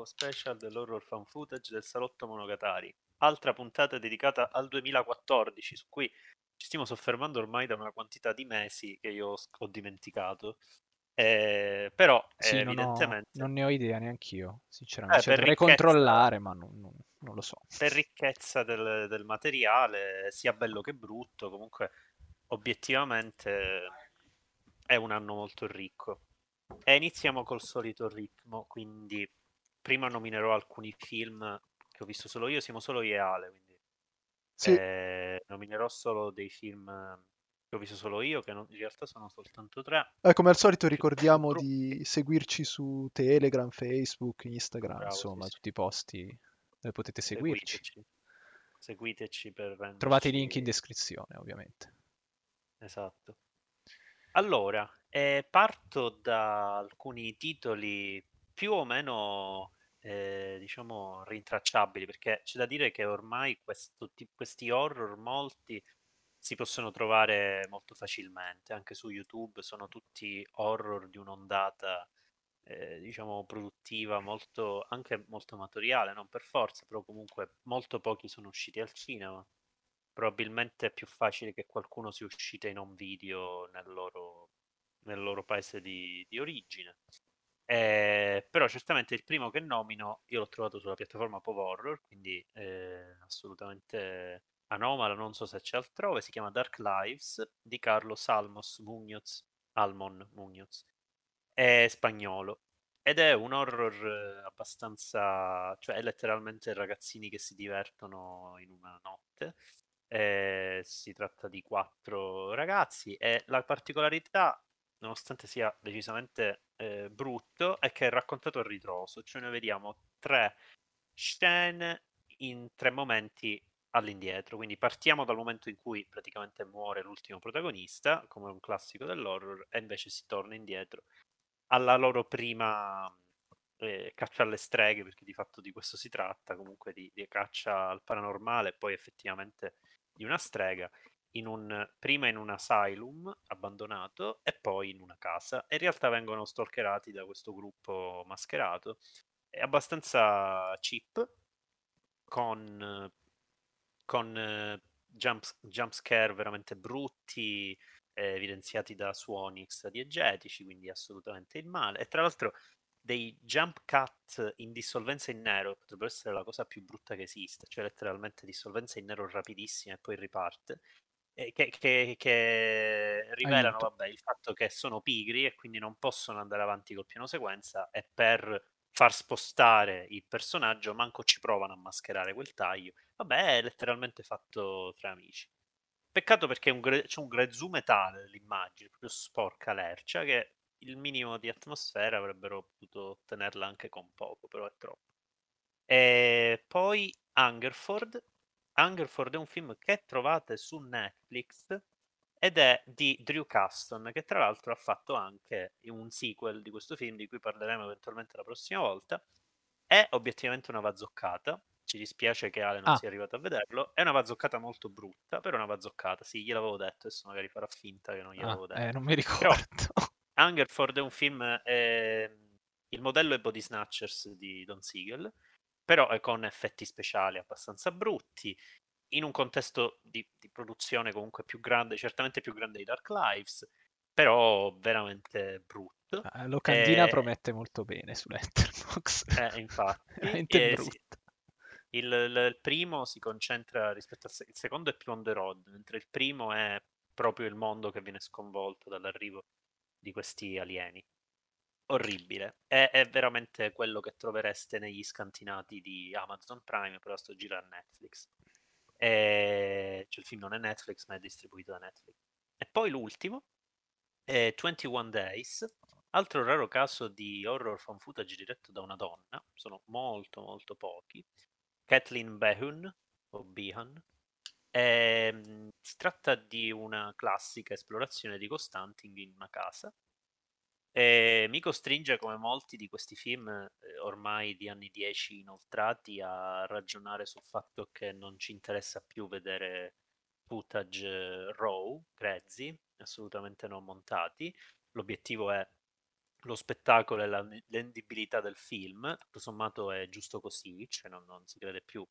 nuovo special dell'horror fan footage del Salotto Monogatari. Altra puntata dedicata al 2014, su cui ci stiamo soffermando ormai da una quantità di mesi che io ho dimenticato. Eh, però Sì, eh, non, ho- evidentemente non ne ho idea neanch'io, sinceramente. Eh, Cioè, dovrei ricchezza- controllare, ma non, non- non lo so. per ricchezza del, del materiale, sia bello che brutto, comunque obiettivamente è un anno molto ricco. E iniziamo col solito ritmo, quindi prima nominerò alcuni film che ho visto solo io, siamo solo io e Ale, quindi Sì, eh, nominerò solo dei film che ho visto solo io, che non- in realtà sono soltanto tre. eh, come al solito ricordiamo di seguirci su Telegram, Facebook, Instagram, Bravo, Insomma, sì. tutti i posti dove potete seguirci. Seguiteci, seguiteci per renderci... Trovate i link in descrizione, ovviamente. Esatto. Allora, eh, parto da alcuni titoli più o meno, eh, diciamo, rintracciabili, perché c'è da dire che ormai questo ti- questi horror molti si possono trovare molto facilmente, anche su YouTube sono tutti horror di un'ondata, eh, diciamo, produttiva, molto, anche molto amatoriale, non per forza, però comunque molto pochi sono usciti al cinema probabilmente è più facile che qualcuno sia uscito in un video nel loro, nel loro paese di, di origine. Eh, però certamente il primo che nomino io l'ho trovato sulla piattaforma Pov Horror, quindi eh, assolutamente anomala, non so se c'è altrove, si chiama Dark Lives di Carlos Almos Muñoz, Almon Muñoz, è spagnolo ed è un horror abbastanza, cioè è letteralmente ragazzini che si divertono in una notte. Eh, si tratta di quattro ragazzi e la particolarità, nonostante sia decisamente eh, brutto, è che è raccontato a ritroso, cioè noi vediamo tre scene in tre momenti all'indietro, quindi partiamo dal momento in cui praticamente muore l'ultimo protagonista, come un classico dell'horror, e invece si torna indietro alla loro prima eh, caccia alle streghe, perché di fatto di questo si tratta, comunque di, di caccia al paranormale, poi effettivamente di una strega, in un, prima in un asylum abbandonato e poi in una casa. E in realtà vengono stalkerati da questo gruppo mascherato. È abbastanza cheap, con, con eh, jump, jump scare veramente brutti, eh, evidenziati da suoni extradiegetici, quindi assolutamente il male. E tra l'altro dei jump cut in dissolvenza in nero potrebbero essere la cosa più brutta che esiste, cioè letteralmente dissolvenza in nero rapidissima e poi riparte. Eh, Che, che- che rivelano vabbè, il fatto che sono pigri e quindi non possono andare avanti col piano sequenza e per far spostare il personaggio manco ci provano a mascherare quel taglio. Vabbè, è letteralmente fatto tra amici. Peccato perché un gre- c'è un grezzume tale dell'immagine, proprio sporca lercia, che il minimo di atmosfera avrebbero potuto ottenerla anche con poco, però è troppo. E poi Hungerford. Hungerford è un film che trovate su Netflix ed è di Drew Caston, che tra l'altro ha fatto anche un sequel di questo film, di cui parleremo eventualmente la prossima volta. È obiettivamente una vazzoccata. Ci dispiace che Ale non Ah. sia arrivato a vederlo. È una vazzoccata molto brutta, però è una vazzoccata. Sì, gliel'avevo detto, adesso magari farà finta che non Ah, gliel'avevo detto. eh, non mi ricordo. Hungerford è un film, ehm, il modello è Body Snatchers di Don Siegel, però è con effetti speciali abbastanza brutti, in un contesto di, di produzione comunque più grande, certamente più grande di Dark Lives, però veramente brutto. Ah, Locandina Eh, promette molto bene su Letterboxd. Eh, infatti, Veramente eh, sì. il- il primo si concentra rispetto al se- il secondo è più on the road, mentre il primo è proprio il mondo che viene sconvolto dall'arrivo di questi alieni. Orribile. È, è veramente quello che trovereste negli scantinati di Amazon Prime, però sto gira a Netflix. E... Cioè, il film non è Netflix, ma è distribuito da Netflix. E poi l'ultimo è 21 Days, altro raro caso di horror fan footage diretto da una donna, sono molto molto pochi. Kathleen Behun, o Behan. Ehm, si tratta di una classica esplorazione di Constantin in una casa. E mi costringe, come molti di questi film eh, ormai di anni 10 inoltrati, a ragionare sul fatto che non ci interessa più vedere footage eh, raw, grezzi, assolutamente non montati. L'obiettivo è lo spettacolo e la vendibilità del film, tutto sommato è giusto così, cioè non, non si crede più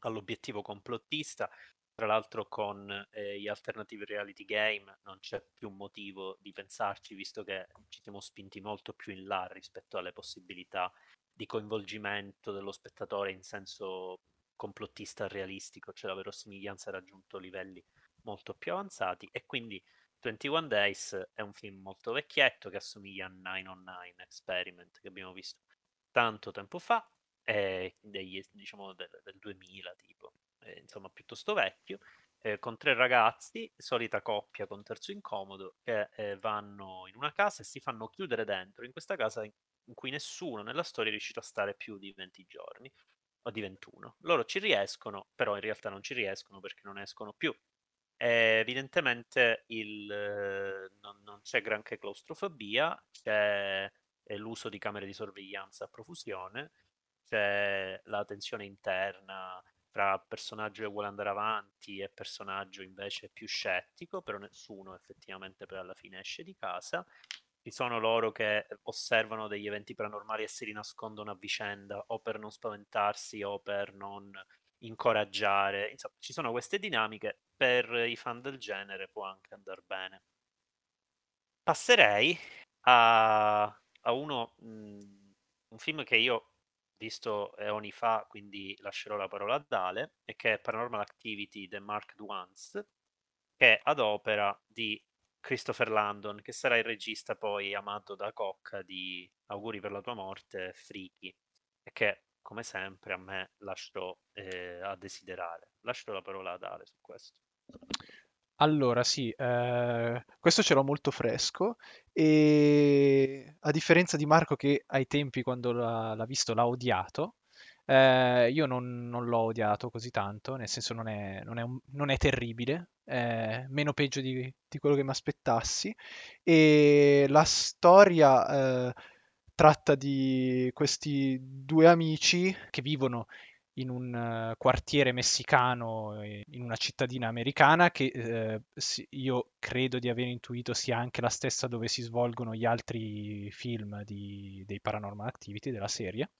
all'obiettivo complottista. Tra l'altro con eh, gli alternative reality game non c'è più motivo di pensarci, visto che ci siamo spinti molto più in là rispetto alle possibilità di coinvolgimento dello spettatore in senso complottista realistico, cioè la verosimiglianza ha raggiunto livelli molto più avanzati. E quindi 21 Days è un film molto vecchietto che assomiglia a 909 Experiment che abbiamo visto tanto tempo fa, eh, degli, diciamo del, del 2000 tipo, eh, insomma piuttosto vecchio, eh, con tre ragazzi, solita coppia con terzo incomodo, che eh, vanno in una casa e si fanno chiudere dentro, in questa casa in, cui nessuno nella storia è riuscito a stare più di 20 giorni o di 21. Loro ci riescono, però in realtà non ci riescono perché non escono più eh, evidentemente il, eh, non, non, c'è granché claustrofobia, c'è eh, l'uso di camere di sorveglianza a profusione, c'è la tensione interna tra personaggio che vuole andare avanti e personaggio invece più scettico, però nessuno effettivamente per alla fine esce di casa. Ci sono loro che osservano degli eventi paranormali e si rinascondono a vicenda o per non spaventarsi o per non incoraggiare. Insomma, ci sono queste dinamiche, per i fan del genere può anche andare bene. Passerei a, a uno, mh, mhmm, un film che io visto eoni fa, quindi lascerò la parola a Dale, e che è Paranormal Activity The Marked Ones, che è ad opera di Christopher Landon, che sarà il regista poi amato da Cocca di Auguri per la tua morte, Freaky, e che come sempre a me lascio eh, a desiderare. Lascio la parola ad Ale su questo. Allora, sì, eh, questo ce l'ho molto fresco e a differenza di Marco che ai tempi quando l'ha, visto l'ha odiato, eh, io non, non, l'ho odiato così tanto, nel senso non è, non è, un, non è terribile, è meno peggio di, di quello che mi aspettassi e la storia... Eh, tratta di questi due amici che vivono in un uh, quartiere messicano in una cittadina americana che si, io credo di aver intuito sia anche la stessa dove si svolgono gli altri film di, dei Paranormal Activity della serie.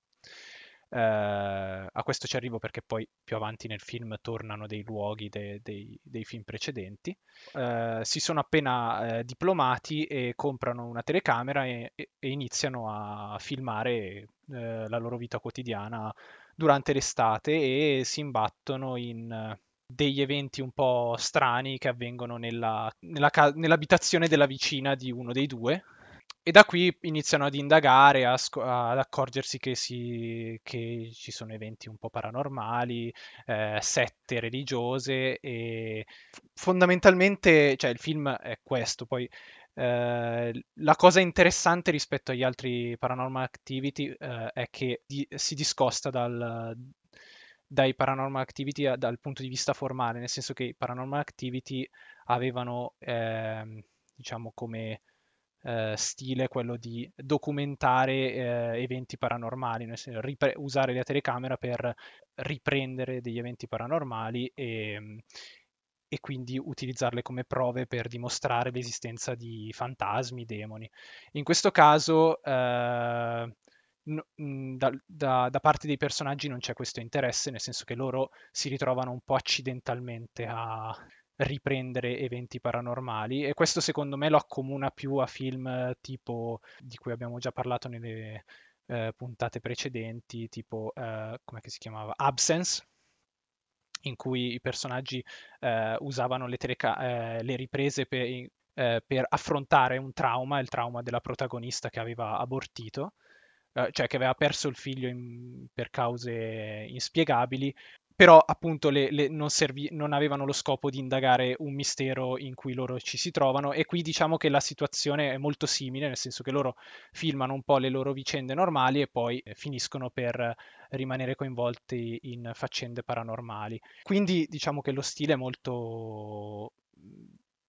Uh, a questo ci arrivo perché poi più avanti nel film tornano dei luoghi de, de, dei film precedenti. Uh, si sono appena uh, diplomati e comprano una telecamera e, e, e iniziano a filmare la loro vita quotidiana durante l'estate e si imbattono in degli eventi un po' strani che avvengono nella, nella, nell'abitazione della vicina di uno dei due e da qui iniziano ad indagare, a sc- ad accorgersi che, si, che, ci sono eventi un po' paranormali, eh, sette religiose e fondamentalmente cioè, il film è questo. Poi eh, la cosa interessante rispetto agli altri Paranormal Activity eh, è che di- si discosta dal, dai Paranormal Activity dal punto di vista formale, nel senso che i Paranormal Activity avevano, ehm, diciamo, come eh, stile quello di documentare eh, eventi paranormali, ripre- usare la telecamera per riprendere degli eventi paranormali e, e quindi utilizzarle come prove per dimostrare l'esistenza di fantasmi, demoni. In questo caso eh, No, da, da, da, parte dei personaggi non c'è questo interesse, nel senso che loro si ritrovano un po' accidentalmente a, riprendere eventi paranormali e questo secondo me lo accomuna più a film tipo di cui abbiamo già parlato nelle eh, puntate precedenti, tipo eh, come si chiamava? Absence, in cui i personaggi eh, usavano le, teleca- eh, le riprese per, eh, per, affrontare un trauma, il trauma della protagonista che aveva abortito, eh, cioè che aveva perso il figlio in, per cause inspiegabili, però appunto le, le non, servi- non, avevano lo scopo di indagare un mistero in cui loro ci si trovano e qui diciamo che la situazione è molto simile, nel senso che loro filmano un po' le loro vicende normali e poi finiscono per rimanere coinvolti in faccende paranormali. Quindi diciamo che lo stile è molto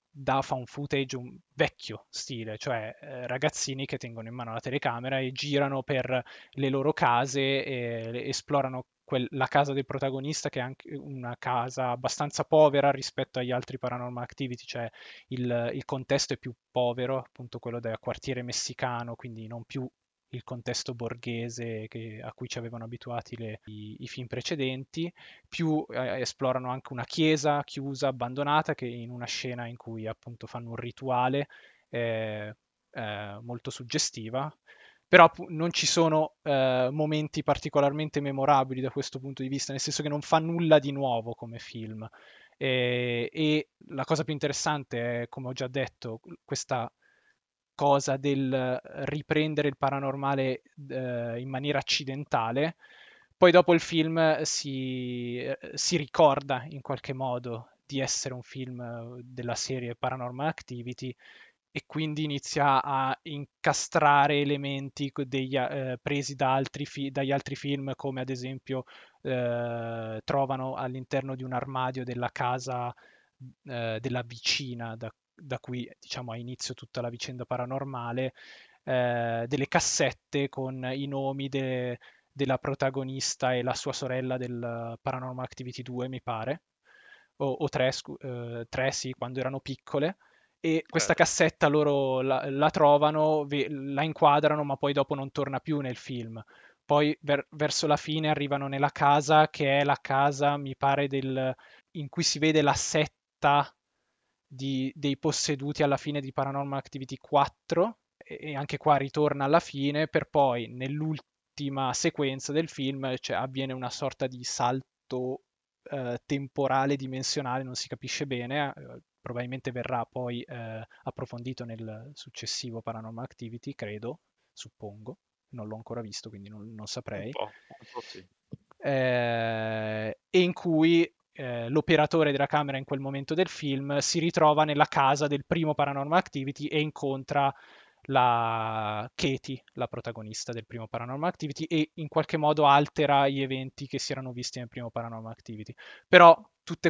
da fan footage un vecchio stile, cioè eh, ragazzini che tengono in mano la telecamera e girano per le loro case e esplorano quel- la casa del protagonista, che è anche una casa abbastanza povera rispetto agli altri Paranormal Activity, cioè il, il contesto è più povero, appunto quello del quartiere messicano, quindi non più il contesto borghese che, a cui ci avevano abituati le, i, i, film precedenti, più eh, esplorano anche una chiesa chiusa, abbandonata, che in una scena in cui appunto fanno un rituale eh, eh, molto suggestiva, però non ci sono eh, momenti particolarmente memorabili da questo punto di vista, nel senso che non fa nulla di nuovo come film. E, e la cosa più interessante è, come ho già detto, questa cosa del riprendere il paranormale eh, in maniera accidentale. Poi dopo il film si, eh, si, ricorda in qualche modo di essere un film eh, della serie Paranormal Activity e quindi inizia a incastrare elementi degli, eh, presi da altri fi- dagli altri film come ad esempio eh, trovano all'interno di un armadio della casa eh, della vicina da da cui diciamo ha inizio tutta la vicenda paranormale, eh, delle cassette con i nomi de- della protagonista e la sua sorella del Paranormal Activity 2, mi pare, o, o 3, scu- eh, 3 sì, quando erano piccole. E questa certo. cassetta loro la, la trovano, ve- la inquadrano, ma poi dopo non torna più nel film. Poi ver- verso la fine arrivano nella casa che è la casa, mi pare, del... in cui si vede la setta di, dei posseduti alla fine di Paranormal Activity 4 e, anche qua ritorna alla fine per poi nell'ultima sequenza del film cioè, avviene una sorta di salto eh, temporale dimensionale, non si capisce bene, eh, probabilmente verrà poi eh, approfondito nel successivo Paranormal Activity, credo, suppongo, non l'ho ancora visto quindi non, non saprei. Un po', un po sì. Eh, e in cui eh, l'operatore della camera in quel momento del film si ritrova nella casa del primo Paranormal Activity e incontra la Katie, la protagonista del primo Paranormal Activity, e in qualche modo altera gli eventi che si erano visti nel primo Paranormal Activity. Però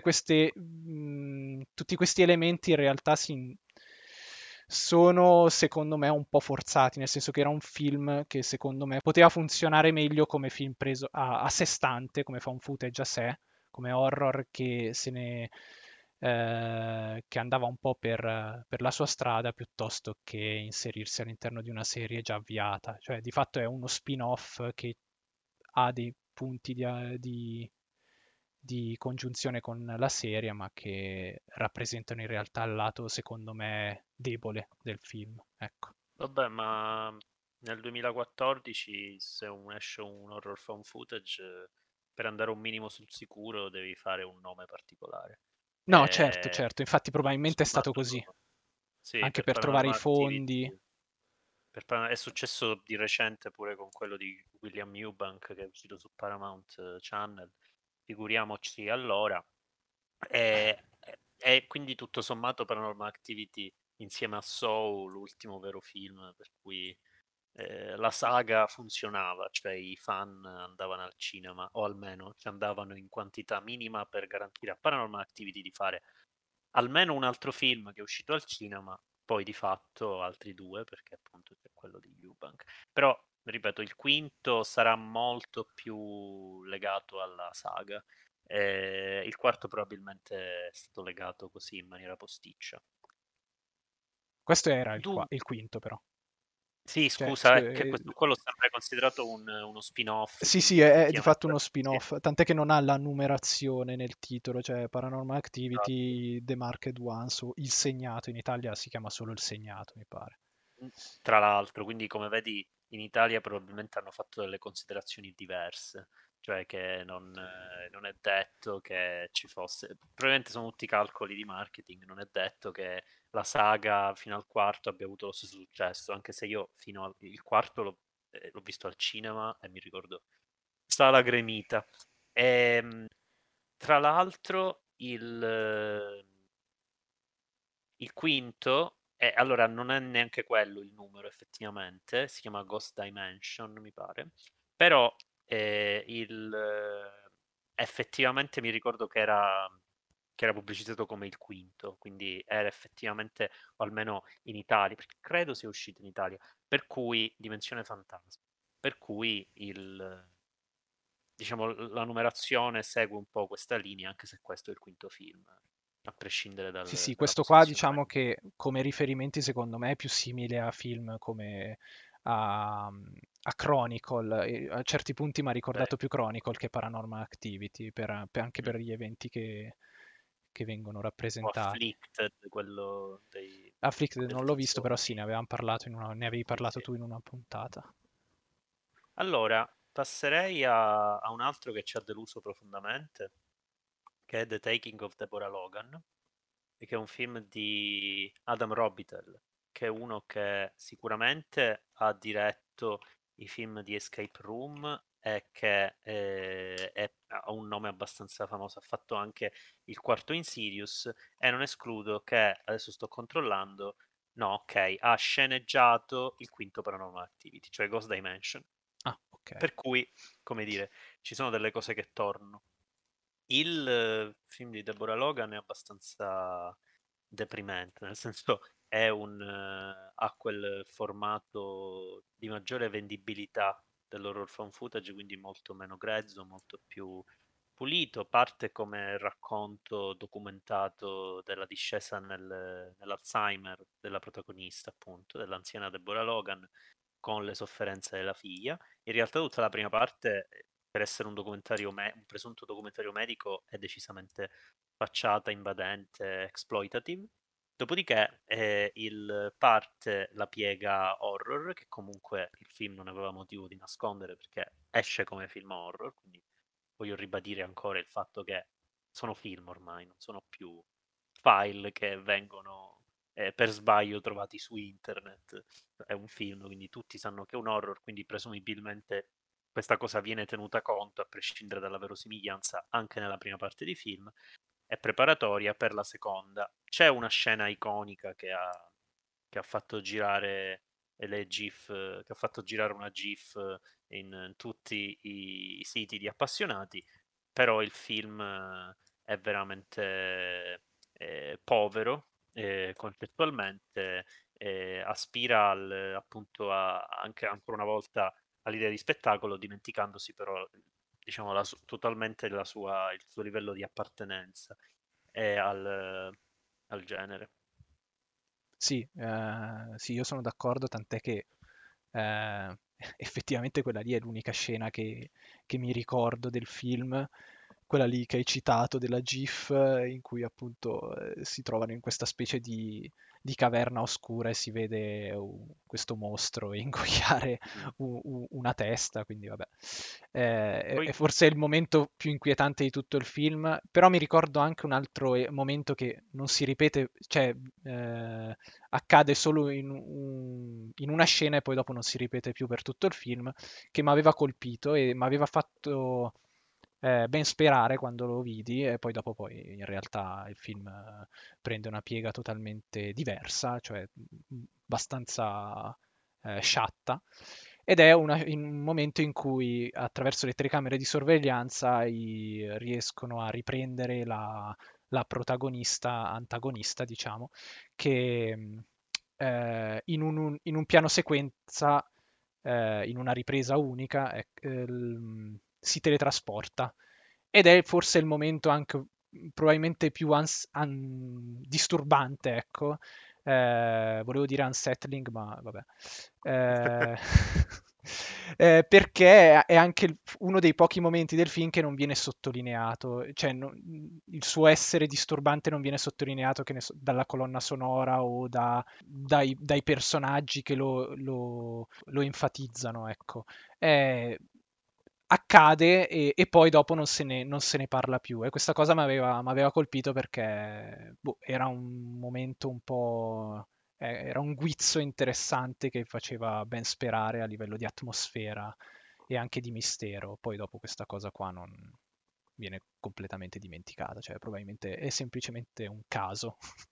queste, mh, mm, tutti questi elementi in realtà si, sono secondo me un po' forzati, nel senso che era un film che secondo me poteva funzionare meglio come film preso a, a sé stante, come fa un footage a sé, come horror che se ne eh, che andava un po' per, per, la sua strada piuttosto che inserirsi all'interno di una serie già avviata. Cioè, di fatto è uno spin-off che ha dei punti di, di, di congiunzione con la serie, ma che rappresentano in realtà il lato, secondo me, debole del film. Ecco. Vabbè, ma nel 2014 se un, esce un horror found footage per andare un minimo sul sicuro devi fare un nome particolare. No, eh, certo, certo, infatti probabilmente è stato così. Sì, Anche per, per trovare i fondi. Per, è successo di recente pure con quello di William Eubank che è uscito su Paramount Channel. Figuriamoci allora. E, e quindi tutto sommato Paranormal Activity insieme a Soul, l'ultimo vero film per cui eh, la saga funzionava, cioè i fan andavano al cinema o almeno ci andavano in quantità minima per garantire a Paranormal Activity di fare almeno un altro film che è uscito al cinema, poi di fatto altri due perché appunto c'è quello di Eubank. Però, ripeto, il quinto sarà molto più legato alla saga. Eh, il quarto probabilmente è stato legato così in maniera posticcia. Questo era il, qu- il quinto però. Sì, cioè, scusa, cioè, è questo, quello sempre considerato un, uno spin-off. Sì, sì, è, è, di fatto uno spin-off, sì. tant'è che non ha la numerazione nel titolo, cioè Paranormal Activity, esatto. The Marked Ones, o Il Segnato, in Italia si chiama solo Il Segnato, mi pare. Tra l'altro, quindi come vedi, in Italia probabilmente hanno fatto delle considerazioni diverse, cioè che non, eh, non è detto che ci fosse, probabilmente sono tutti calcoli di marketing, non è detto che la saga fino al quarto abbia avuto lo stesso successo, anche se io fino al quarto l'ho, eh, l'ho visto al cinema e mi ricordo stava la gremita. E, ehm, tra l'altro il, il quinto, è, allora non è neanche quello il numero effettivamente, si chiama Ghost Dimension mi pare, però eh, il, effettivamente mi ricordo che era che era pubblicizzato come il quinto, quindi era effettivamente, o almeno in Italia, perché credo sia uscito in Italia, per cui Dimensione Fantasma, per cui il, diciamo, la numerazione segue un po' questa linea, anche se questo è il quinto film, a prescindere dal... Sì, sì, questo qua diciamo che come riferimenti secondo me è più simile a film come a, a Chronicle, a certi punti mi ha ricordato Beh. più Chronicle che Paranormal Activity, per, per, anche mm. per gli eventi che, che vengono rappresentati. Afflicted, quello dei... Afflicted non l'ho visto, però sì, ne avevamo parlato, in una, ne avevi parlato sì. tu in una puntata. Allora, passerei a, a, un altro che ci ha deluso profondamente, che è The Taking of Deborah Logan, che è un film di Adam Robitel, che è uno che sicuramente ha diretto i film di Escape Room e che eh, è, ha un nome abbastanza famoso, ha fatto anche il quarto Insidious e non escludo che, adesso sto controllando, no, ok, ha sceneggiato il quinto Paranormal Activity, cioè Ghost Dimension. Ah, ok. Per cui, come dire, ci sono delle cose che tornano. Il film di Deborah Logan è abbastanza deprimente, nel senso è un, ha quel formato di maggiore vendibilità dell'horror fan footage, quindi molto meno grezzo, molto più pulito, parte come racconto documentato della discesa nel, nell'Alzheimer della protagonista, appunto, dell'anziana Deborah Logan, con le sofferenze della figlia. In realtà tutta la prima parte, per essere un documentario, me- un presunto documentario medico, è decisamente facciata, invadente, exploitative. Dopodiché eh, il parte la piega horror, che comunque il film non aveva motivo di nascondere perché esce come film horror, quindi voglio ribadire ancora il fatto che sono film ormai, non sono più file che vengono eh, per sbaglio trovati su internet. È un film, quindi tutti sanno che è un horror, quindi presumibilmente questa cosa viene tenuta conto a prescindere dalla verosimiglianza anche nella prima parte di film è preparatoria per la seconda. C'è una scena iconica che ha, che ha fatto girare le GIF, che ha fatto girare una GIF in tutti i, siti di appassionati, però il film è veramente eh, povero eh, concettualmente, eh, aspira al, appunto a, anche ancora una volta all'idea di spettacolo, dimenticandosi però diciamo, la, totalmente la sua, il suo livello di appartenenza e al, al genere. Sì, eh, sì, io sono d'accordo, tant'è che eh, effettivamente quella lì è l'unica scena che, che, mi ricordo del film, quella lì che hai citato della GIF, in cui appunto eh, si trovano in questa specie di, di caverna oscura e si vede uh, questo mostro ingoiare uh, uh, una testa, quindi vabbè. Eh, Poi... è, forse il momento più inquietante di tutto il film, però mi ricordo anche un altro eh, momento che non si ripete, cioè eh, accade solo in, un, in, una scena e poi dopo non si ripete più per tutto il film, che mi aveva colpito e mi aveva fatto eh, ben sperare quando lo vidi e poi dopo poi in realtà il film eh, prende una piega totalmente diversa, cioè abbastanza eh, sciatta. Ed è una, un momento in cui attraverso le telecamere di sorveglianza i, riescono a riprendere la, la protagonista antagonista, diciamo, che eh, in, un, in, un, piano sequenza, eh, in una ripresa unica, eh, si teletrasporta ed è forse il momento anche probabilmente più ans- un, disturbante, ecco. Eh, volevo dire unsettling, ma vabbè. Eh, eh, perché è anche uno dei pochi momenti del film che non viene sottolineato, cioè no, il suo essere disturbante non viene sottolineato so, dalla colonna sonora o da, dai, dai, personaggi che lo, lo, lo enfatizzano, ecco. È accade e, e, poi dopo non se, ne, non se, ne, parla più. E questa cosa mi aveva, colpito perché boh, era un momento un po'... Eh, era un guizzo interessante che faceva ben sperare a livello di atmosfera e anche di mistero. Poi dopo questa cosa qua non viene completamente dimenticata, cioè probabilmente è semplicemente un caso.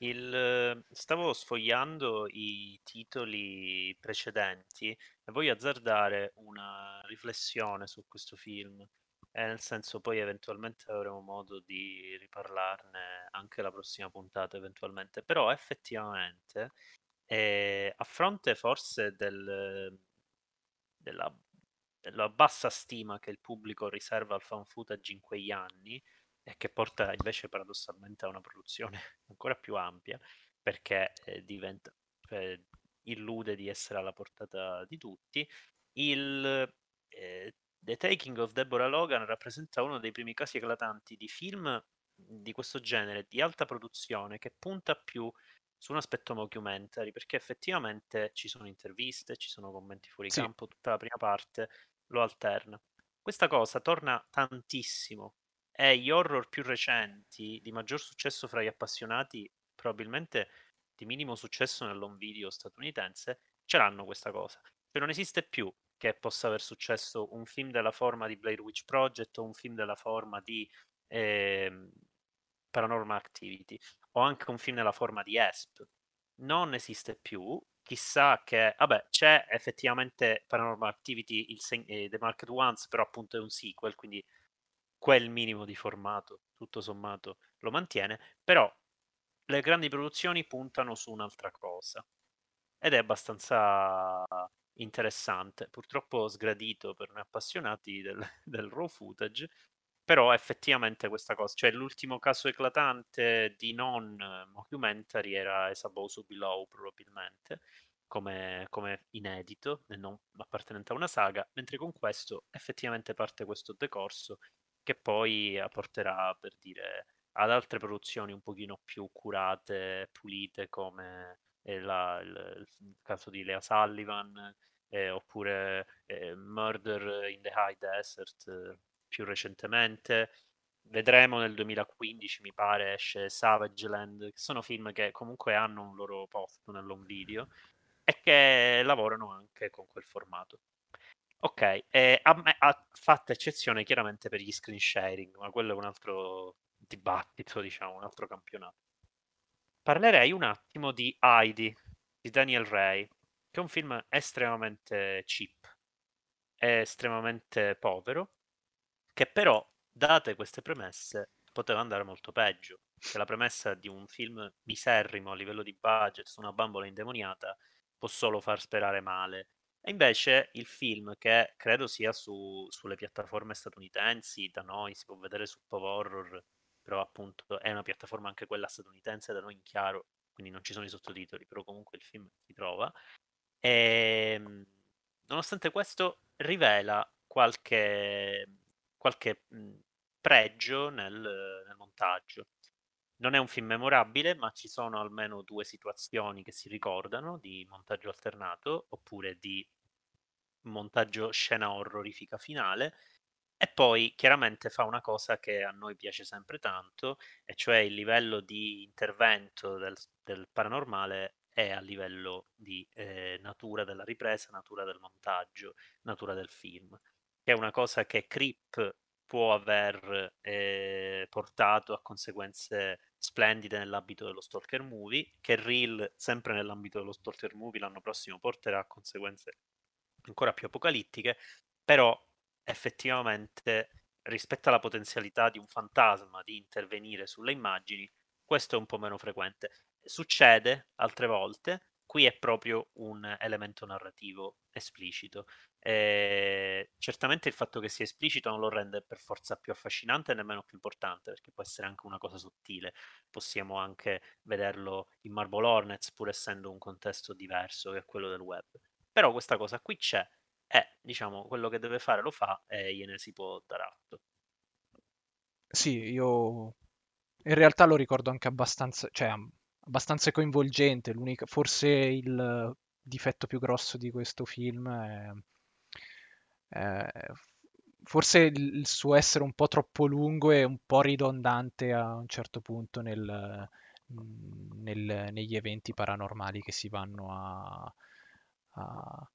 Il, stavo sfogliando i titoli precedenti e voglio azzardare una riflessione su questo film. E nel senso, poi eventualmente avremo modo di riparlarne anche la prossima puntata, eventualmente. Però effettivamente, eh, a fronte forse del, della la bassa stima che il pubblico riserva al fan footage in quegli anni e che porta invece paradossalmente a una produzione ancora più ampia perché eh, diventa, eh, illude di essere alla portata di tutti. Il eh, The Taking of Deborah Logan rappresenta uno dei primi casi eclatanti di film di questo genere, di alta produzione, che punta più su un aspetto documentary, perché effettivamente ci sono interviste, ci sono commenti fuori Sì. campo, tutta la prima parte lo alterna. Questa cosa torna tantissimo e gli horror più recenti, di maggior successo fra gli appassionati, probabilmente di minimo successo nell'home video statunitense, ce l'hanno questa cosa. Cioè non esiste più che possa aver successo un film della forma di Blair Witch Project o un film della forma di eh, Paranormal Activity o anche un film nella forma di Esp. Non esiste più. Chissà che, vabbè, c'è effettivamente Paranormal Activity, il eh, The Market Ones, però appunto è un sequel, quindi quel minimo di formato, tutto sommato, lo mantiene, però le grandi produzioni puntano su un'altra cosa. Ed è abbastanza interessante, purtroppo sgradito per noi appassionati del, del raw footage, però effettivamente questa cosa, cioè l'ultimo caso eclatante di non mockumentary era Esabosu Below probabilmente, come, come inedito e non appartenente a una saga, mentre con questo effettivamente parte questo decorso che poi porterà per dire ad altre produzioni un pochino più curate, pulite come la, il, il, caso di Lea Sullivan eh, oppure eh, Murder in the High Desert più recentemente. Vedremo nel 2015, mi pare, esce Savage Land, che sono film che comunque hanno un loro posto nell'home video e che lavorano anche con quel formato. Ok, eh, ha, ha fatto eccezione chiaramente per gli screen sharing, ma quello è un altro dibattito, diciamo, un altro campionato. Parlerei un attimo di Heidi di Daniel Ray, che è un film estremamente cheap, estremamente povero, che però, date queste premesse, poteva andare molto peggio. Che la premessa di un film miserrimo a livello di budget su una bambola indemoniata può solo far sperare male. E invece il film, che credo sia su, sulle piattaforme statunitensi, da noi si può vedere su Pov Horror, però appunto è una piattaforma anche quella statunitense, da noi in chiaro, quindi non ci sono i sottotitoli, però comunque il film si trova. E ehm, nonostante questo rivela qualche qualche mh, pregio nel, nel montaggio. Non è un film memorabile, ma ci sono almeno due situazioni che si ricordano di montaggio alternato oppure di montaggio scena orrorifica finale. E poi chiaramente fa una cosa che a noi piace sempre tanto, e cioè il livello di intervento del, del paranormale è a livello di eh, natura della ripresa, natura del montaggio, natura del film che è una cosa che Creep può aver eh, portato a conseguenze splendide nell'ambito dello Stalker Movie, che Reel, sempre nell'ambito dello Stalker Movie, l'anno prossimo porterà a conseguenze ancora più apocalittiche, però effettivamente rispetto alla potenzialità di un fantasma di intervenire sulle immagini, questo è un po' meno frequente. Succede altre volte, qui è proprio un elemento narrativo esplicito. E certamente il fatto che sia esplicito non lo rende per forza più affascinante e nemmeno più importante, perché può essere anche una cosa sottile. Possiamo anche vederlo in Marble Hornets, pur essendo un contesto diverso che è quello del web. Però questa cosa qui c'è e, diciamo, quello che deve fare lo fa e gliene si può dare atto. Sì, io in realtà lo ricordo anche abbastanza, cioè abbastanza coinvolgente. L'unica, forse il difetto più grosso di questo film è, è forse il suo essere un po' troppo lungo e un po' ridondante a un certo punto nel, nel, negli eventi paranormali che si vanno a, a,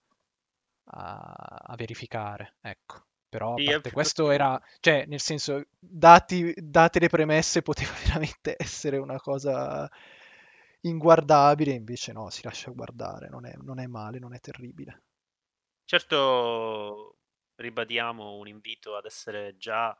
a verificare. Ecco. Però a parte questo era, cioè, nel senso, dati, date le premesse, poteva veramente essere una cosa inguardabile, invece no, si lascia guardare, non è, non è male, non è terribile. Certo, ribadiamo un invito ad essere già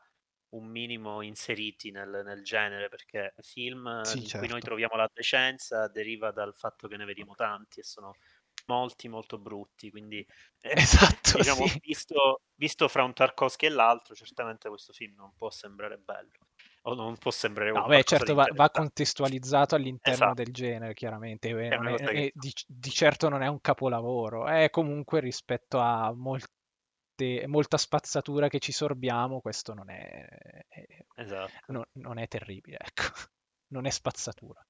un minimo inseriti nel, nel genere, perché film Sì, in cui noi certo. troviamo la decenza deriva dal fatto che ne vediamo tanti e sono molti molto brutti, quindi eh, Esatto, diciamo, sì. visto, visto fra un Tarkovsky e l'altro, certamente questo film non può sembrare bello, o non può sembrare No, beh, certo, va, va contestualizzato all'interno Esatto, del genere, chiaramente, e è una è- cosa che e di, di certo non è un capolavoro, è comunque rispetto a molte, molta spazzatura che ci sorbiamo, questo non è, è- esatto. non, non è terribile, ecco, non è spazzatura.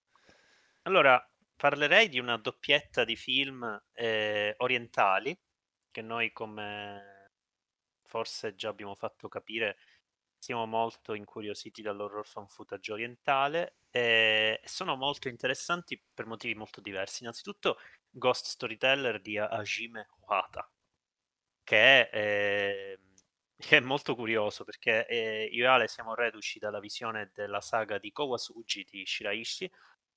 Allora, parlerei di una doppietta di film eh, orientali che noi, come forse già abbiamo fatto capire, siamo molto incuriositi dall'horror fan footage orientale e sono molto interessanti per motivi molto diversi. Innanzitutto, Ghost Storyteller di Hajime Ohata, che è, eh, che è molto curioso perché eh, io e Ale siamo reduci dalla visione della saga di Kawasuji di Shiraishi,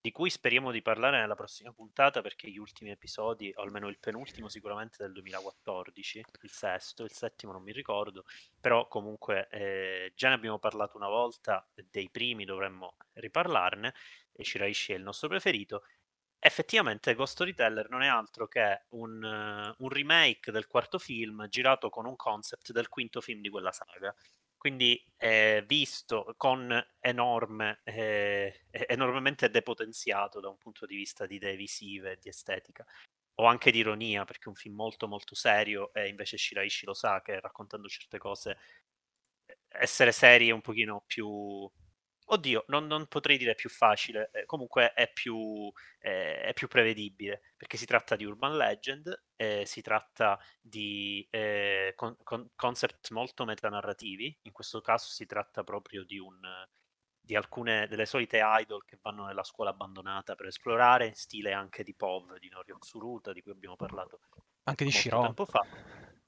di cui speriamo di parlare nella prossima puntata perché gli ultimi episodi, o almeno il penultimo sicuramente del 2014, il sesto, il settimo non mi ricordo, però comunque eh, già ne abbiamo parlato una volta, dei primi dovremmo riparlarne, e Shiraishi è il nostro preferito, effettivamente Ghost Storyteller non è altro che un, uh, un, remake del quarto film girato con un concept del quinto film di quella saga. Quindi eh, visto con enorme, eh, enormemente depotenziato da un punto di vista di idee visive di estetica, o anche di ironia, perché è un film molto molto serio e invece Shiraishi lo sa che raccontando certe cose essere seri è un pochino più Oddio, non, non, potrei dire più facile, eh, comunque è più, eh, è più, prevedibile, perché si tratta di urban legend, eh, si tratta di eh, con, con concept molto metanarrativi, in questo caso si tratta proprio di, un, di alcune delle solite idol che vanno nella scuola abbandonata per esplorare, in stile anche di POV, di Norio Tsuruta, di cui abbiamo parlato anche di Shirome. tempo fa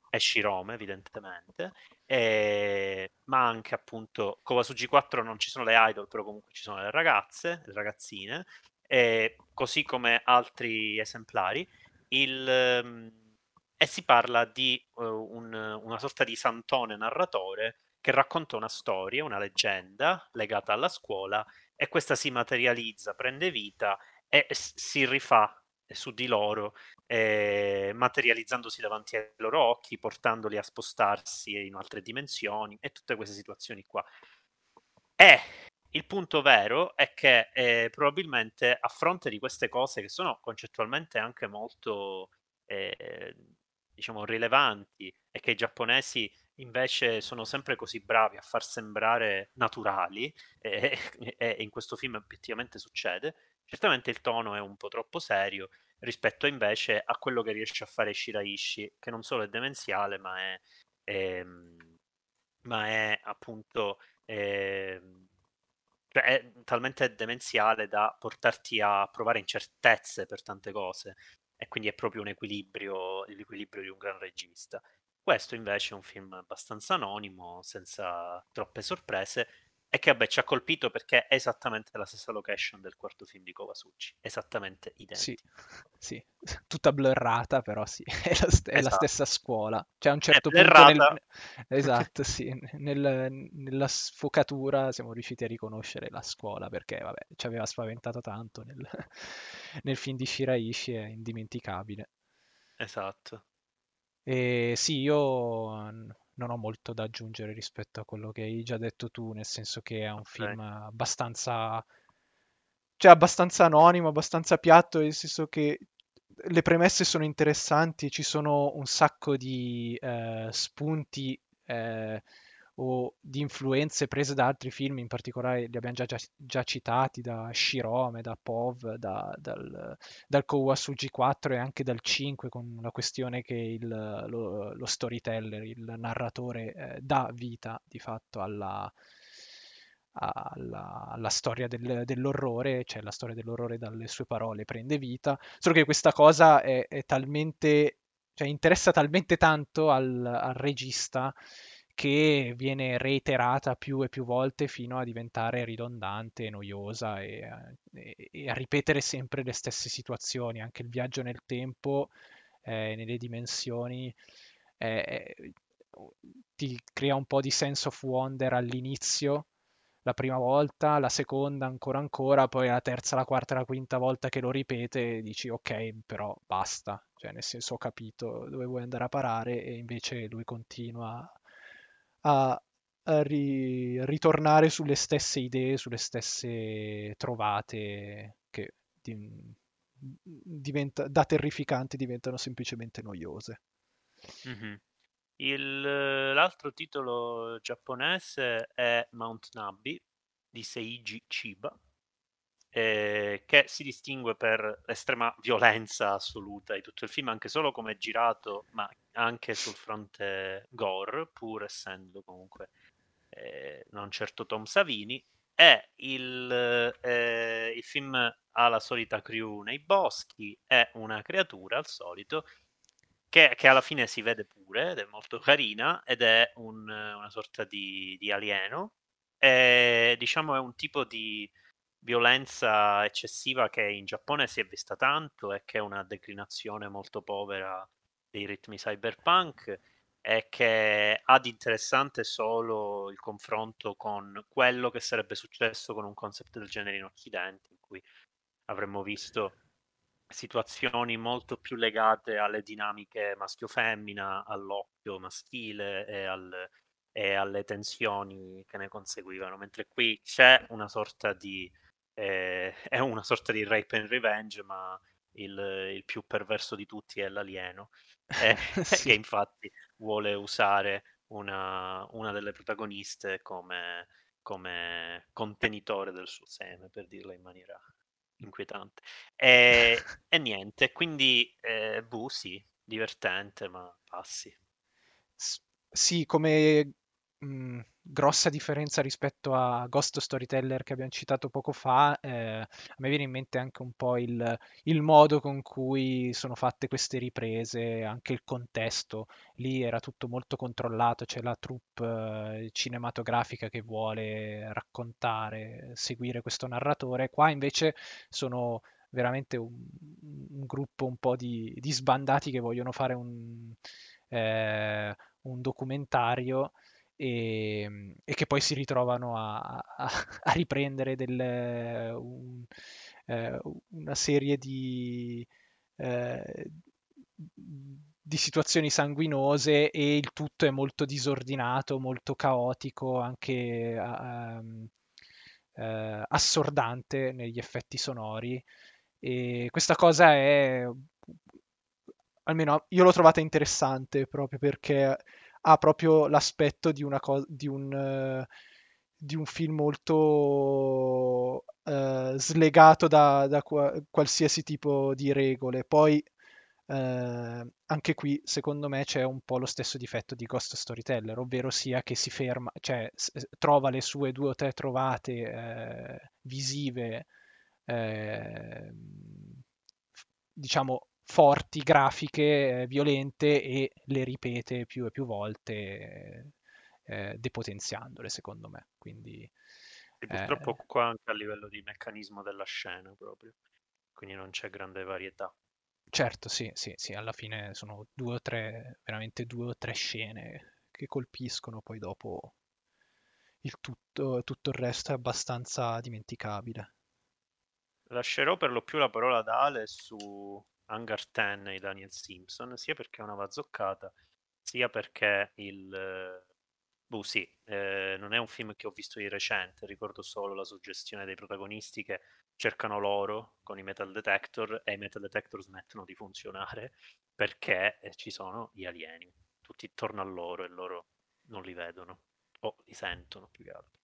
è Shirome evidentemente, e... ma anche appunto Kowasugi 4 non ci sono le idol, però comunque ci sono le ragazze, le ragazzine, e così come altri esemplari, il... um... e si parla di uh, un, una sorta di santone narratore che racconta una storia, una leggenda legata alla scuola e questa si materializza, prende vita e si rifà su di loro, eh, materializzandosi davanti ai loro occhi, portandoli a spostarsi in altre dimensioni e tutte queste situazioni qua. E il punto vero è che eh, probabilmente a fronte di queste cose che sono concettualmente anche molto eh, diciamo rilevanti e che i giapponesi invece sono sempre così bravi a far sembrare naturali e, e in questo film effettivamente succede certamente il tono è un po' troppo serio rispetto invece a quello che riesce a fare Shiraishi, che non solo è demenziale, ma è, è, ma è appunto è, cioè è talmente demenziale da portarti a provare incertezze per tante cose e quindi è proprio un equilibrio, l'equilibrio di un gran regista. Questo invece è un film abbastanza anonimo, senza troppe sorprese, e che vabbè ci ha colpito perché è esattamente la stessa location del quarto film di Kovasucci, esattamente identica. Sì, sì, tutta blurrata però sì, è la, st- è esatto. la stessa scuola. Cioè a un certo è punto nel... Esatto, sì, nel, nella sfocatura siamo riusciti a riconoscere la scuola perché vabbè ci aveva spaventato tanto nel, nel film di Shiraishi, è indimenticabile. Esatto. E sì, io non ho molto da aggiungere rispetto a quello che hai già detto tu, nel senso che è un okay. film abbastanza cioè abbastanza anonimo, abbastanza piatto, nel senso che le premesse sono interessanti, ci sono un sacco di eh, spunti eh, o di influenze prese da altri film, in particolare li abbiamo già, già, già citati, da Shirome, da Pov, da, dal, dal Kowasuji 4 e anche dal 5, con la questione che il, lo, lo, storyteller, il narratore, eh, dà vita di fatto alla, alla, alla storia del, dell'orrore, cioè la storia dell'orrore dalle sue parole prende vita, solo che questa cosa è, è talmente, cioè interessa talmente tanto al, al regista che viene reiterata più e più volte fino a diventare ridondante, noiosa e, e, e a ripetere sempre le stesse situazioni. Anche il viaggio nel tempo, eh, nelle dimensioni, eh, ti crea un po' di sense of wonder all'inizio, la prima volta, la seconda ancora ancora, poi la terza, la quarta, la quinta volta che lo ripete dici ok, però basta, cioè nel senso ho capito dove vuoi andare a parare e invece lui continua a, a ri- ritornare sulle stesse idee, sulle stesse trovate che di- diventa- da terrificanti diventano semplicemente noiose. Mm-hmm. Il, l'altro titolo giapponese è Mount Nabi di Seiji Chiba, eh, che si distingue per l'estrema violenza assoluta di tutto il film, anche solo come è girato, ma anche sul fronte gore, pur essendo comunque eh, non certo Tom Savini. E il, eh, il film ha la solita crew nei boschi, è una creatura al solito che, che, alla fine si vede pure ed è molto carina ed è un, una sorta di, di alieno. E, diciamo è un tipo di violenza eccessiva che in Giappone si è vista tanto e che è una declinazione molto povera dei ritmi cyberpunk e che ha di interessante solo il confronto con quello che sarebbe successo con un concept del genere in Occidente, in cui avremmo visto situazioni molto più legate alle dinamiche maschio-femmina, all'occhio maschile e, al, e, alle tensioni che ne conseguivano, mentre qui c'è una sorta di eh, è una sorta di rape and revenge, ma il, il più perverso di tutti è l'alieno, eh, sì. che infatti vuole usare una, una delle protagoniste come, come contenitore del suo seme, per dirla in maniera inquietante. E, e niente, quindi eh, buh, sì, divertente, ma passi. Sì, come mh, grossa differenza rispetto a Ghost Storyteller che abbiamo citato poco fa, eh, a me viene in mente anche un po' il, il, modo con cui sono fatte queste riprese, anche il contesto. Lì era tutto molto controllato, c'è la troupe eh, cinematografica che vuole raccontare, seguire questo narratore. Qua invece sono veramente un, un gruppo un po' di, di, sbandati che vogliono fare un, eh, un documentario e, ehm, e che poi si ritrovano a, a, a riprendere del, un, eh, una serie di, eh, di situazioni sanguinose e il tutto è molto disordinato, molto caotico, anche um, uh, assordante negli effetti sonori. E questa cosa è, almeno io l'ho trovata interessante proprio perché ha proprio l'aspetto di, una co- di, un, uh, di un film molto uh, slegato da, da qua- qualsiasi tipo di regole. Poi uh, anche qui, secondo me, c'è un po' lo stesso difetto di Ghost Storyteller, ovvero sia che si ferma, cioè s- trova le sue due o tre trovate visive, diciamo, forti, grafiche, eh, violente e le ripete più e più volte eh, depotenziandole secondo me. Quindi, e purtroppo eh... qua anche a livello di meccanismo della scena proprio, quindi non c'è grande varietà. Certo, sì, sì, sì, alla fine sono due o tre, veramente due o tre scene che colpiscono, poi dopo il tutto, tutto il resto è abbastanza dimenticabile. Lascerò per lo più la parola ad Ale su Hangar 10 di Daniel Simpson, sia perché è una vazzoccata, sia perché il... Boh, sì, eh, non è un film che ho visto di recente, ricordo solo la suggestione dei protagonisti che cercano loro con i metal detector e i metal detector smettono di funzionare perché eh, ci sono gli alieni, tutti intorno a loro e loro non li vedono o li sentono più che altro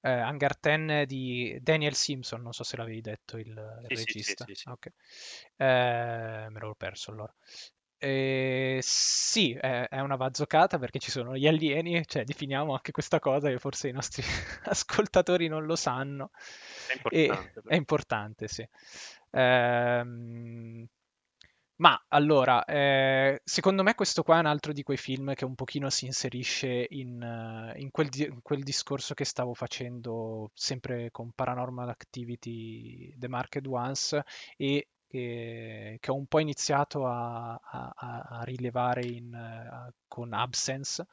eh, Hangar 10 di Daniel Simpson, non so se l'avevi detto il, il sì, regista. Sì, sì, okay. eh, me l'ho perso allora. Eh, sì, è, è, una vazzoccata perché ci sono gli alieni, cioè definiamo anche questa cosa che forse i nostri ascoltatori non lo sanno. È importante. E, è importante, sì. Ehm, ma allora, eh, secondo me questo qua è un altro di quei film che un pochino si inserisce in, uh, in, quel, di- in quel, discorso che stavo facendo sempre con Paranormal Activity The Marked Ones e che, che ho un po' iniziato a, a, a rilevare in, uh, con Absence,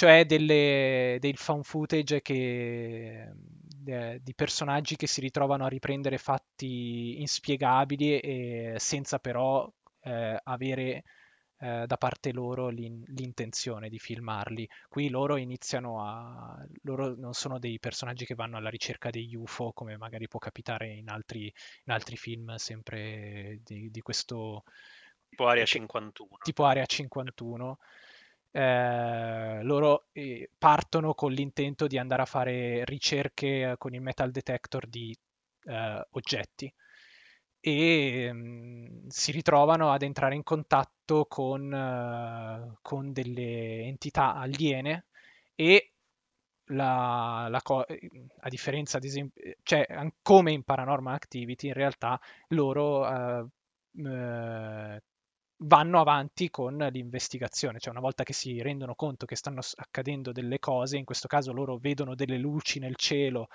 cioè delle, del found footage che, eh, di personaggi che si ritrovano a riprendere fatti inspiegabili e senza però eh, avere eh, da parte loro l'in- l'intenzione di filmarli. Qui loro iniziano a... loro non sono dei personaggi che vanno alla ricerca degli UFO come magari può capitare in altri, in altri film sempre di, di questo... Tipo Area 51. Tipo Area 51. Eh, loro eh, partono con l'intento di andare a fare ricerche con il metal detector di eh, oggetti e mh, mm, si ritrovano ad entrare in contatto con, uh, con delle entità aliene e la, la co- a differenza ad esempio, cioè come in Paranormal Activity in realtà loro vanno avanti con l'investigazione, cioè una volta che si rendono conto che stanno accadendo delle cose, in questo caso loro vedono delle luci nel cielo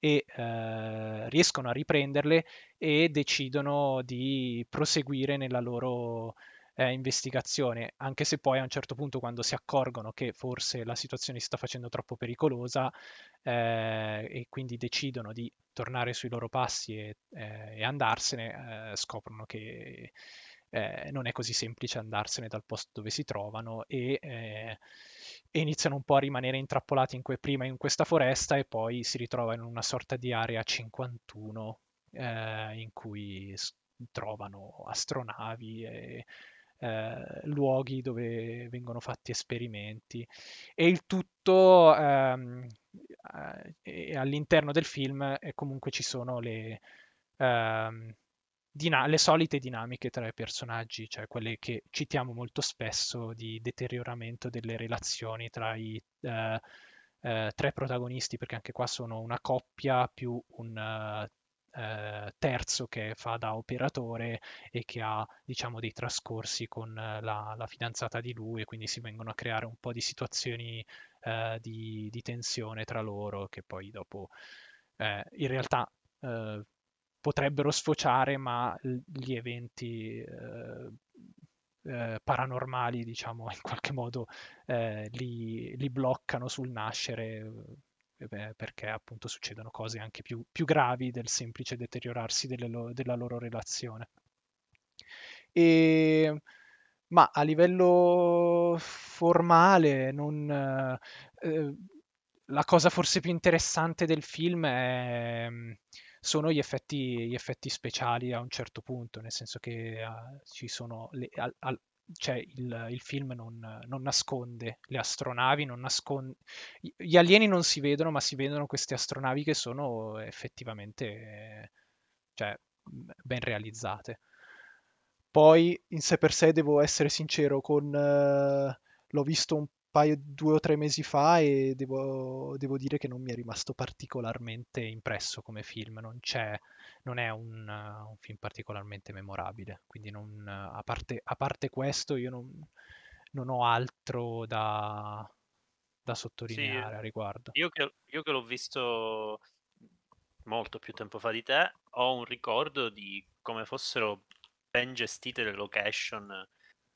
e eh, riescono a riprenderle e decidono di proseguire nella loro eh, investigazione, anche se poi a un certo punto quando si accorgono che forse la situazione si sta facendo troppo pericolosa eh, e quindi decidono di tornare sui loro passi e, eh, e andarsene, eh, scoprono che eh, non è così semplice andarsene dal posto dove si trovano e, eh, e iniziano un po' a rimanere intrappolati in que- prima in questa foresta e poi si ritrovano in una sorta di area 51 eh, in cui s- trovano astronavi e eh, luoghi dove vengono fatti esperimenti. E il tutto ehm, eh, all'interno del film e comunque ci sono le, ehm, dina- le solite dinamiche tra i personaggi, cioè quelle che citiamo molto spesso di deterioramento delle relazioni tra i eh, eh, tre protagonisti, perché anche qua sono una coppia più un uh, terzo che fa da operatore e che ha diciamo dei trascorsi con la, la fidanzata di lui e quindi si vengono a creare un po' di situazioni uh, di, di, tensione tra loro che poi dopo uh, in realtà potrebbero sfociare, ma gli eventi eh, eh, paranormali, diciamo, in qualche modo eh, li, li, bloccano sul nascere eh, perché appunto succedono cose anche più, più gravi del semplice deteriorarsi lo, della loro relazione. E, ma a livello formale non, eh, la cosa forse più interessante del film è sono gli effetti, gli effetti speciali a un certo punto, nel senso che uh, ci sono le, al, al, cioè il, il, film non, non, nasconde le astronavi, non nasconde... gli alieni non si vedono, ma si vedono queste astronavi che sono effettivamente cioè, ben realizzate. Poi in sé per sé devo essere sincero, con, uh, l'ho visto un paio, due o tre mesi fa e devo, devo, dire che non mi è rimasto particolarmente impresso come film, non, c'è, non è un, un, film particolarmente memorabile, quindi non, a, parte, a, parte, questo io non, non ho altro da, da sottolineare sì, a riguardo. Io che, io che l'ho visto molto più tempo fa di te, ho un ricordo di come fossero ben gestite le location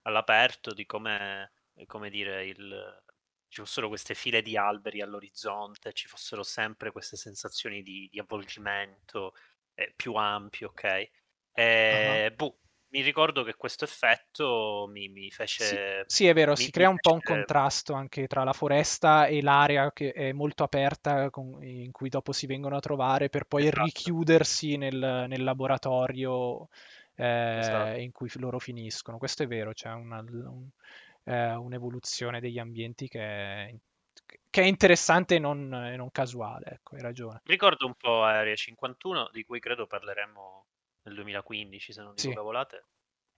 all'aperto, di come come dire, il, ci fossero queste file di alberi all'orizzonte, ci fossero sempre queste sensazioni di, di avvolgimento eh, più ampio, ok? E, uh-huh. boh, mi ricordo che questo effetto mi, mi fece... Sì, sì, è vero, mi, si crea un fece... po' un contrasto anche tra la foresta e l'area che è molto aperta con, in cui dopo si vengono a trovare per poi esatto. richiudersi nel, nel laboratorio eh, esatto. in cui loro finiscono. Questo è vero, c'è una, un, eh, un'evoluzione degli ambienti che è, che è interessante e non, e non, casuale, ecco, hai ragione. Ricordo un po' Area 51, di cui credo parleremo nel 2015, se non dico sì. cavolate,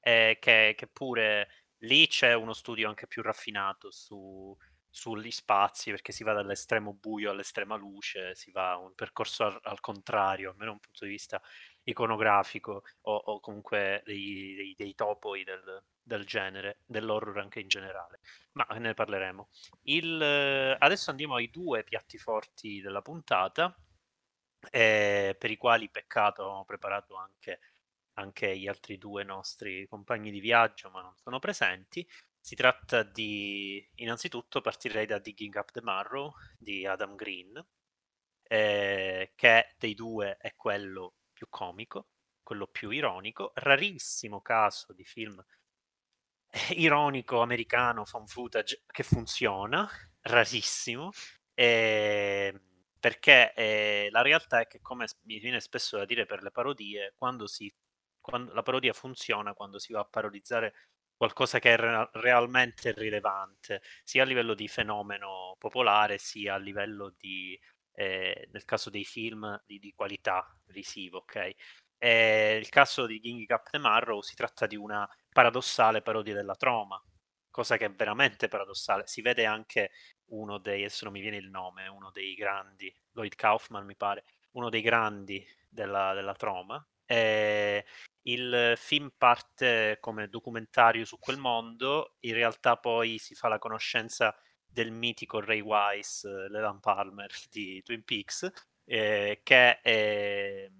eh, che, che pure lì c'è uno studio anche più raffinato su, sugli spazi perché si va dall'estremo buio all'estrema luce, si va un percorso al, al contrario, almeno da un punto di vista iconografico o, o comunque dei, dei, dei topoi del, del, genere, dell'horror anche in generale. Ma ne parleremo. Il, adesso andiamo ai due piatti forti della puntata, eh, per i quali peccato abbiamo preparato anche, anche gli altri due nostri compagni di viaggio, ma non sono presenti. Si tratta di, innanzitutto partirei da Digging Up the Marrow di Adam Green, eh, che dei due è quello più comico, quello più ironico, rarissimo caso di film ironico americano fan footage che funziona, rarissimo, eh, perché eh, la realtà è che come mi viene spesso da dire per le parodie, quando, si, quando la parodia funziona quando si va a parodizzare qualcosa che è re- realmente rilevante, sia a livello di fenomeno popolare, sia a livello di, eh, nel caso dei film, di, di qualità visivo, ok? E il caso di King the Marrow si tratta di una paradossale parodia della troma, cosa che è veramente paradossale. Si vede anche uno dei, adesso non mi viene il nome, uno dei grandi, Lloyd Kaufman mi pare, uno dei grandi della, della troma. E il film parte come documentario su quel mondo, in realtà poi si fa la conoscenza del mitico Ray Wise, Leland Palmer di Twin Peaks, eh, che è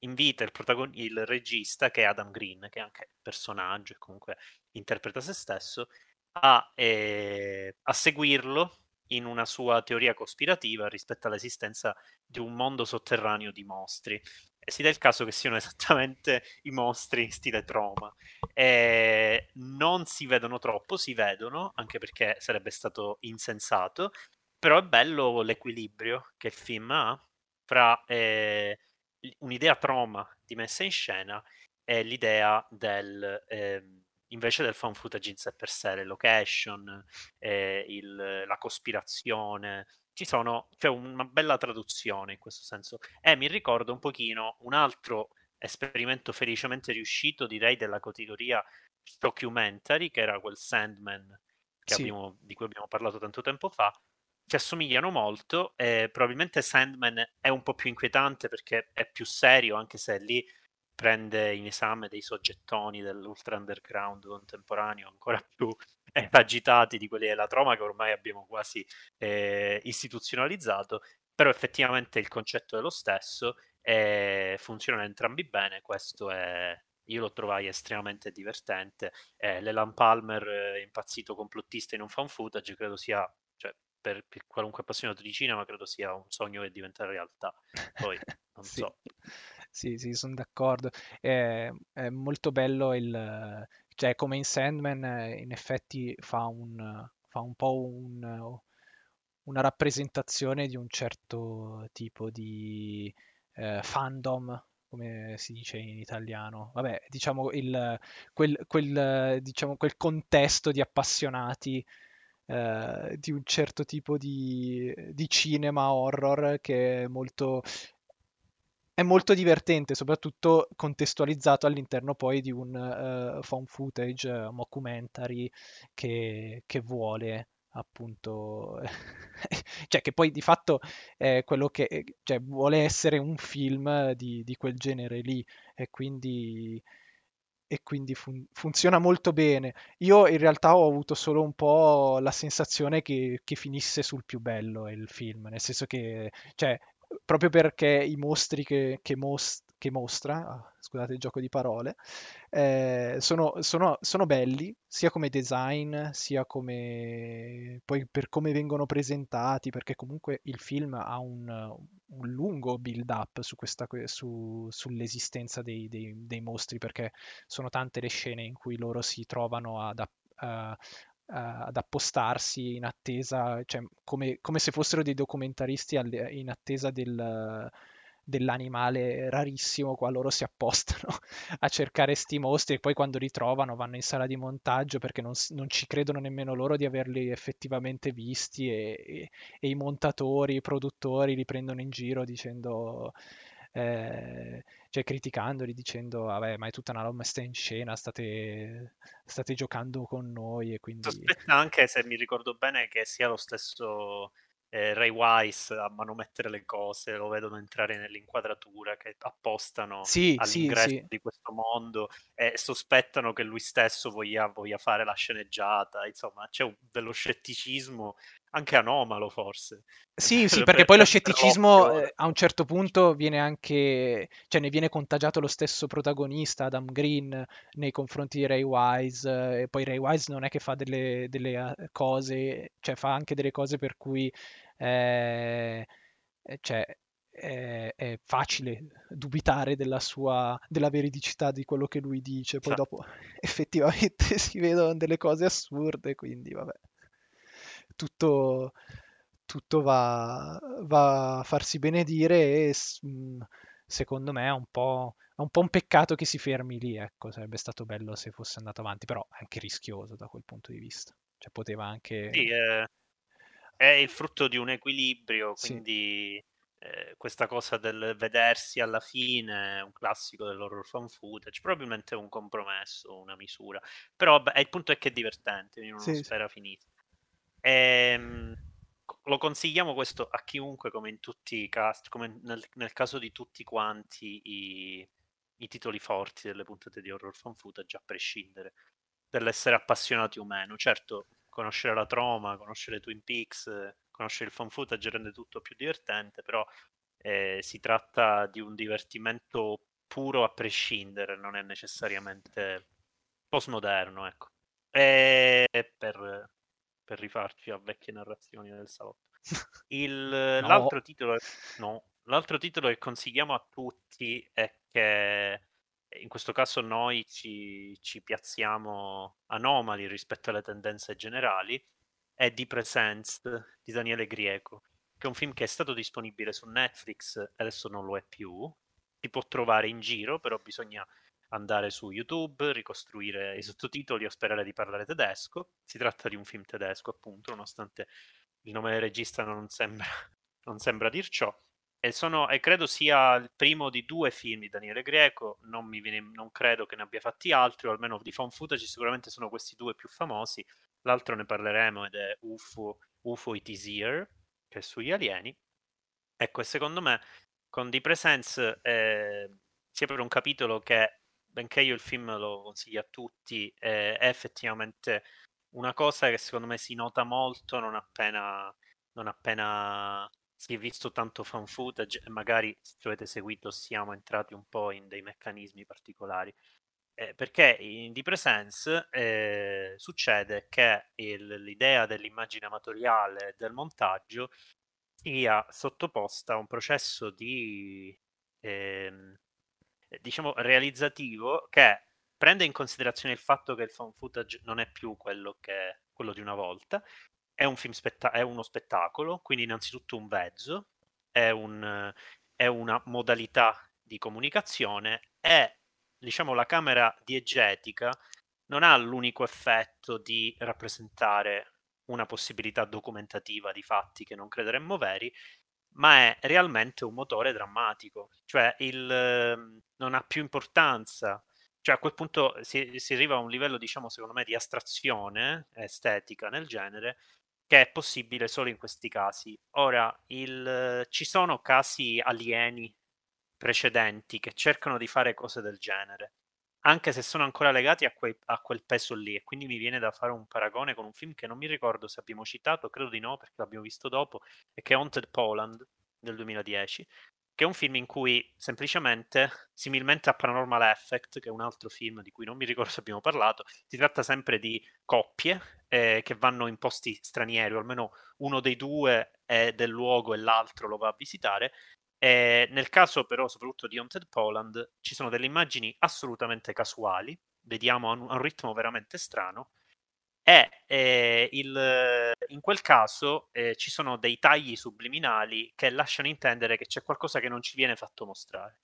invita il, protagon- il regista, che è Adam Green, che è anche personaggio e comunque interpreta se stesso, a, eh, a seguirlo in una sua teoria cospirativa rispetto all'esistenza di un mondo sotterraneo di mostri. E si dà il caso che siano esattamente i mostri in stile trauma. E non si vedono troppo, si vedono, anche perché sarebbe stato insensato, però è bello l'equilibrio che il film ha fra eh, un'idea trauma di messa in scena è l'idea del eh, invece del fan footage in sé per sé, le location, eh, il, la cospirazione. Ci sono, c'è una bella traduzione in questo senso. E mi ricordo un pochino un altro esperimento felicemente riuscito, direi, della categoria documentary, che era quel Sandman sì. abbiamo, di cui abbiamo parlato tanto tempo fa, che assomigliano molto. Eh, probabilmente Sandman è un po' più inquietante perché è più serio, anche se lì prende in esame dei soggettoni dell'ultra underground contemporaneo ancora più eh, agitati di quelli della troma che ormai abbiamo quasi eh, istituzionalizzato, però effettivamente il concetto è lo stesso e funzionano entrambi bene, questo è, io lo trovai estremamente divertente. Eh, Leland Palmer, eh, impazzito complottista in un fan footage, credo sia per, per, qualunque appassionato di cinema credo sia un sogno che diventa realtà. Poi non sì. so. Sì, sì, sono d'accordo. È, è, molto bello il... cioè come in Sandman in effetti fa un, fa un po' un, una rappresentazione di un certo tipo di eh, fandom come si dice in italiano. Vabbè, diciamo il, quel, quel, diciamo, quel contesto di appassionati eh, di un certo tipo di, di, cinema horror che è molto, è molto divertente, soprattutto contestualizzato all'interno poi di un uh, found footage uh, mockumentary che, che vuole appunto cioè che poi di fatto è quello che cioè, vuole essere un film di, di quel genere lì e quindi e quindi fun- funziona molto bene. Io in realtà ho avuto solo un po' la sensazione che, che finisse sul più bello il film, nel senso che, cioè, proprio perché i mostri che, che, mos- che mostra, ah, scusate il gioco di parole, eh, sono, sono, sono, belli sia come design sia come poi per come vengono presentati, perché comunque il film ha un, un lungo build up su questa, su, sull'esistenza dei, dei, dei, mostri, perché sono tante le scene in cui loro si trovano ad, uh, ad appostarsi in attesa, cioè come, come, se fossero dei documentaristi in attesa del, dell'animale rarissimo qua loro si appostano a cercare sti mostri e poi quando li trovano vanno in sala di montaggio perché non, non ci credono nemmeno loro di averli effettivamente visti e, e, e, i montatori, i produttori li prendono in giro dicendo eh, cioè criticandoli dicendo vabbè ma è tutta una roba messa in scena state, state giocando con noi e quindi aspetta anche se mi ricordo bene che sia lo stesso eh, Ray Wise a manomettere le cose, lo vedono entrare nell'inquadratura, che appostano sì, all'ingresso sì, sì. di questo mondo e sospettano che lui stesso voglia, voglia, fare la sceneggiata. Insomma, c'è un, dello scetticismo anche anomalo forse. Sì, sì, perché poi lo scetticismo eh, a un certo punto viene anche, cioè ne viene contagiato lo stesso protagonista, Adam Green, nei confronti di Ray Wise, e poi Ray Wise non è che fa delle, delle eh, cose, cioè fa anche delle cose per cui eh, cioè, è, è, facile dubitare della sua, della veridicità di quello che lui dice, poi dopo effettivamente si vedono delle cose assurde, quindi vabbè tutto, tutto va, va, a farsi benedire e mm, secondo me è un, po', è un po' un peccato che si fermi lì, ecco, sarebbe stato bello se fosse andato avanti, però è anche rischioso da quel punto di vista. Cioè poteva anche... Sì, è, è il frutto di un equilibrio, quindi sì. eh, questa cosa del vedersi alla fine un classico dell'horror fan footage, probabilmente un compromesso, una misura, però beh, il punto è che è divertente, quindi non sì, spera sì. finita. Ehm, lo consigliamo questo a chiunque, come in tutti i cast, come nel, nel caso di tutti quanti i, i, titoli forti delle puntate di horror fan footage, a prescindere dall'essere appassionati o meno. Certo, conoscere la troma, conoscere Twin Peaks, conoscere il fan footage rende tutto più divertente, però eh, si tratta di un divertimento puro a prescindere, non è necessariamente postmoderno, ecco. E per per rifarci a vecchie narrazioni del salotto. Il, no. l'altro, titolo, no, l'altro titolo che consigliamo a tutti è che in questo caso noi ci, ci piazziamo anomali rispetto alle tendenze generali, è The Presence di Daniele Grieco, che è un film che è stato disponibile su Netflix e adesso non lo è più. Si può trovare in giro, però bisogna andare su YouTube, ricostruire i sottotitoli o sperare di parlare tedesco. Si tratta di un film tedesco, appunto, nonostante il nome del regista non sembra, non sembra dir ciò. E, sono, e, credo sia il primo di due film di Daniele Greco, non, viene, non credo che ne abbia fatti altri, o almeno di found footage sicuramente sono questi due più famosi. L'altro ne parleremo ed è UFO, UFO It Is Here, che è sugli alieni. Ecco, e secondo me con The Presence eh, si apre un capitolo che benché io il film lo consiglio a tutti, eh, è effettivamente una cosa che secondo me si nota molto non appena, non appena si è visto tanto fan footage e magari se ci avete seguito siamo entrati un po' in dei meccanismi particolari. Eh, perché in The Presence eh, succede che il, l'idea dell'immagine amatoriale del montaggio sia sottoposta a un processo di eh, diciamo, realizzativo che prende in considerazione il fatto che il found footage non è più quello, che, quello di una volta, è, un spetta- è uno spettacolo, quindi innanzitutto un vezzo, è, un, è una modalità di comunicazione e diciamo la camera diegetica non ha l'unico effetto di rappresentare una possibilità documentativa di fatti che non crederemmo veri, ma è realmente un motore drammatico, cioè il, ehm, non ha più importanza. Cioè a quel punto si, si, arriva a un livello, diciamo, secondo me, di astrazione estetica nel genere che è possibile solo in questi casi. Ora, il, ci sono casi alieni precedenti che cercano di fare cose del genere, anche se sono ancora legati a, quei, a, quel peso lì. E quindi mi viene da fare un paragone con un film che non mi ricordo se abbiamo citato, credo di no, perché l'abbiamo visto dopo, e che è Haunted Poland del 2010, che è un film in cui semplicemente, similmente a Paranormal Effect, che è un altro film di cui non mi ricordo se abbiamo parlato, si tratta sempre di coppie eh, che vanno in posti stranieri, o almeno uno dei due è del luogo e l'altro lo va a visitare, e nel caso però soprattutto di Haunted Poland ci sono delle immagini assolutamente casuali, vediamo a un, a un ritmo veramente strano, e eh, il, in quel caso eh, ci sono dei tagli subliminali che lasciano intendere che c'è qualcosa che non ci viene fatto mostrare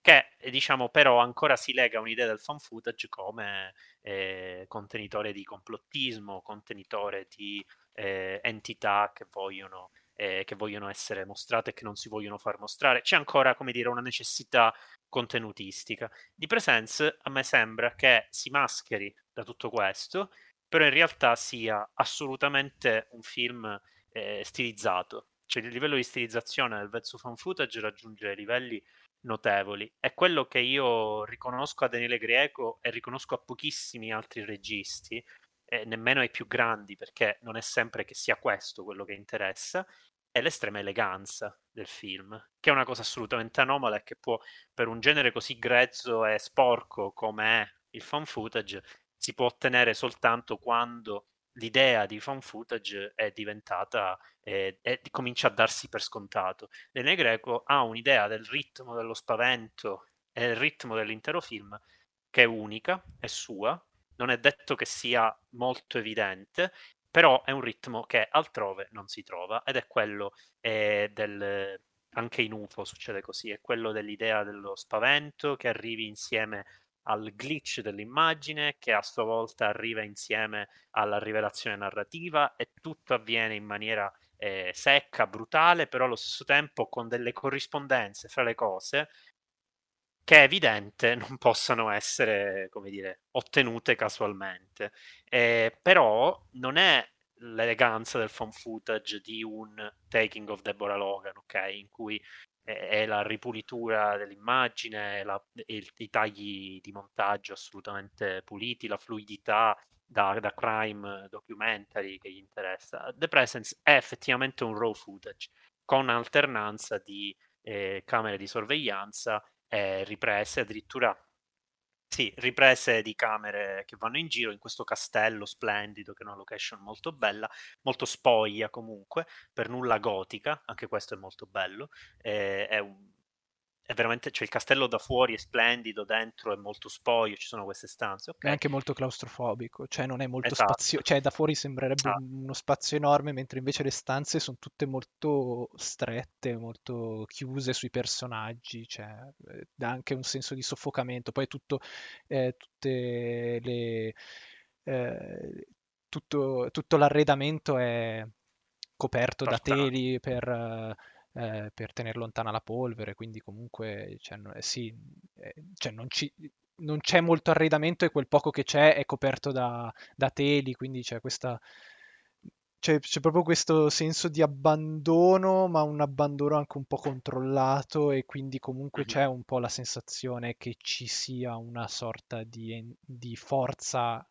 che diciamo però ancora si lega a un'idea del fan footage come eh, contenitore di complottismo, contenitore di eh, entità che vogliono eh, che vogliono essere mostrate e che non si vogliono far mostrare. C'è ancora, come dire, una necessità contenutistica. Di Presence a me sembra che si mascheri da tutto questo, però in realtà sia assolutamente un film eh, stilizzato. Cioè il livello di stilizzazione del vezzo fan footage raggiunge livelli notevoli. È quello che io riconosco a Daniele Greco e riconosco a pochissimi altri registi, eh, nemmeno ai più grandi, perché non è sempre che sia questo quello che interessa, è l'estrema eleganza del film, che è una cosa assolutamente anomala e che può, per un genere così grezzo e sporco come è il fan footage, si può ottenere soltanto quando l'idea di fan footage è diventata eh, comincia a darsi per scontato. Rene Greco ha un'idea del ritmo dello spavento e il ritmo dell'intero film che è unica, è sua, non è detto che sia molto evidente, però è un ritmo che altrove non si trova ed è quello eh, del, anche in UFO succede così, è quello dell'idea dello spavento che arrivi insieme al glitch dell'immagine che a sua volta arriva insieme alla rivelazione narrativa e tutto avviene in maniera eh, secca, brutale, però allo stesso tempo con delle corrispondenze fra le cose che è evidente non possano essere, come dire, ottenute casualmente. Eh, però non è l'eleganza del fan footage di un Taking of Deborah Logan, ok? In cui è la ripulitura dell'immagine, la, il, i tagli di montaggio assolutamente puliti, la fluidità da, da, crime documentary che gli interessa. The Presence è effettivamente un raw footage con alternanza di eh, camere di sorveglianza e riprese, addirittura sì, riprese di camere che vanno in giro in questo castello splendido, che è una location molto bella, molto spoglia comunque, per nulla gotica, anche questo è molto bello. Eh, è un, è veramente, cioè il castello da fuori è splendido, dentro è molto spoglio, ci sono queste stanze. Okay. È anche molto claustrofobico, cioè non è molto esatto. spazio, cioè da fuori sembrerebbe esatto. uno spazio enorme, mentre invece le stanze sono tutte molto strette, molto chiuse sui personaggi, cioè eh, dà anche un senso di soffocamento. Poi tutto, eh, tutte le... Eh, tutto, tutto l'arredamento è coperto Portato. da teli per eh, per tenere lontana la polvere, quindi comunque cioè, eh, sì, eh, cioè non, ci, non, c'è molto arredamento e quel poco che c'è è coperto da, da teli, quindi c'è questa... C'è, c'è, proprio questo senso di abbandono, ma un abbandono anche un po' controllato e quindi comunque c'è un po' la sensazione che ci sia una sorta di, di forza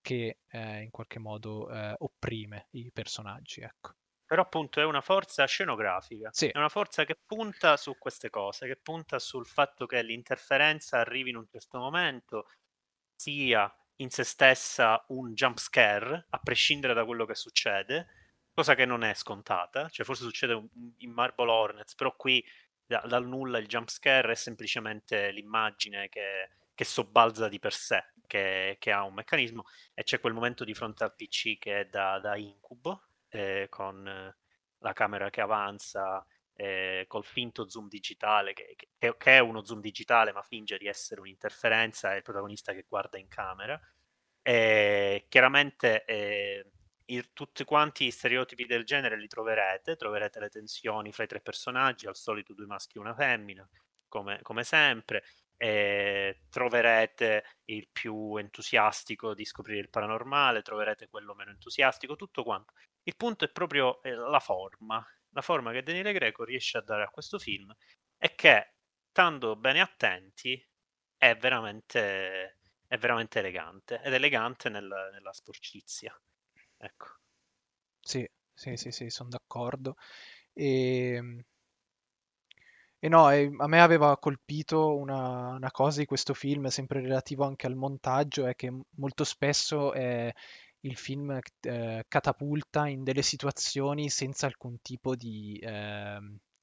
che eh, in qualche modo eh, opprime i personaggi, ecco. Però appunto è una forza scenografica, sì. è una forza che punta su queste cose, che punta sul fatto che l'interferenza arrivi in un certo momento, sia in se stessa un jump scare, a prescindere da quello che succede, cosa che non è scontata, cioè forse succede in Marble Hornets, però qui da, dal nulla il jump scare è semplicemente l'immagine che, che sobbalza di per sé, che, che, ha un meccanismo, e c'è quel momento di fronte al PC che è da, da incubo, eh, con la camera che avanza, eh, col finto zoom digitale, che, che, che, è uno zoom digitale ma finge di essere un'interferenza, è il protagonista che guarda in camera. E chiaramente eh, il, tutti quanti i stereotipi del genere li troverete, troverete le tensioni fra i tre personaggi, al solito due maschi e una femmina, come, come sempre, e troverete il più entusiastico di scoprire il paranormale, troverete quello meno entusiastico, tutto quanto. Il punto è proprio eh, la forma, la forma che Daniele Greco riesce a dare a questo film e che, stando bene attenti, è veramente, è veramente elegante ed elegante nel, nella sporcizia. Ecco. Sì, sì, sì, sì, sono d'accordo. E, ehm, e no, e a me aveva colpito una, una, cosa di questo film, sempre relativo anche al montaggio, è che molto spesso è il film eh, catapulta in delle situazioni senza alcun tipo di eh,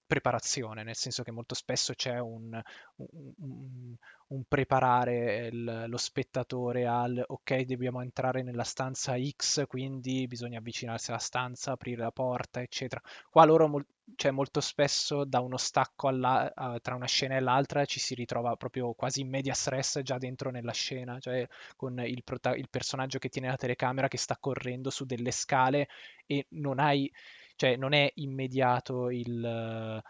preparazione, nel senso che molto spesso c'è un, un, un preparare il, lo spettatore al ok, dobbiamo entrare nella stanza X, quindi bisogna avvicinarsi alla stanza, aprire la porta, eccetera. Qua loro mol- cioè, molto spesso da uno stacco alla, uh, tra una scena e l'altra ci si ritrova proprio quasi in media stress già dentro nella scena, cioè con il, prota- il personaggio che tiene la telecamera che sta correndo su delle scale e non hai cioè non è immediato il,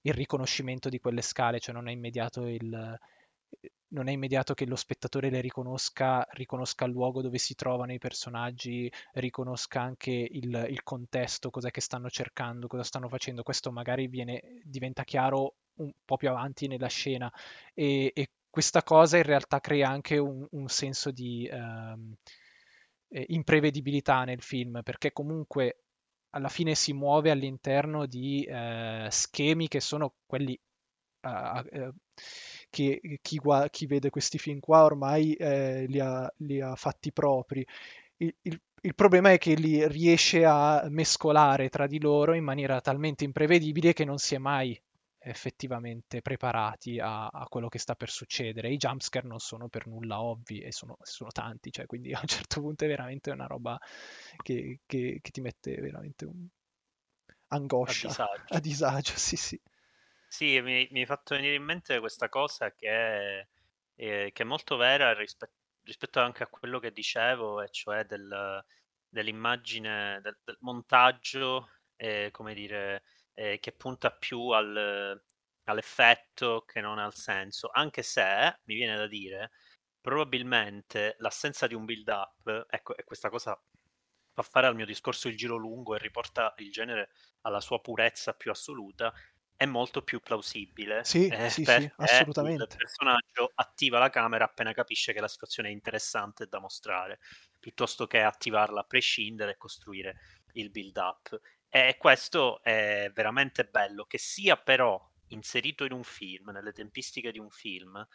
il riconoscimento di quelle scale, cioè non è immediato il, non è immediato che lo spettatore le riconosca, riconosca il luogo dove si trovano i personaggi, riconosca anche il, il contesto, cos'è che stanno cercando, cosa stanno facendo. Questo magari viene, diventa chiaro un po' più avanti nella scena e, e questa cosa in realtà crea anche un, un senso di... Um, eh, imprevedibilità nel film, perché comunque alla fine si muove all'interno di eh, schemi che sono quelli uh, che chi, chi, vede questi film qua ormai eh, li, ha, li, ha, fatti propri. Il, il, il, problema è che li riesce a mescolare tra di loro in maniera talmente imprevedibile che non si è mai effettivamente preparati a, a quello che sta per succedere. I jumpscare non sono per nulla ovvi e sono, sono tanti, cioè, quindi a un certo punto è veramente una roba che, che, che ti mette veramente un... angoscia, a disagio. a disagio, sì sì. Sì, mi, mi hai fatto venire in mente questa cosa che è, eh, che è molto vera rispetto, rispetto anche a quello che dicevo, e cioè del, dell'immagine, del, del montaggio, eh, come dire, eh, che punta più al, all'effetto che non al senso, anche se mi viene da dire, probabilmente l'assenza di un build up, ecco, e questa cosa fa fare al mio discorso il giro lungo e riporta il genere alla sua purezza più assoluta, è molto più plausibile. Sì, eh, sì, sì, assolutamente. Il personaggio attiva la camera appena capisce che la situazione è interessante da mostrare, piuttosto che attivarla a prescindere e costruire il build up. E questo è veramente bello, che sia però inserito in un film, nelle tempistiche di un film,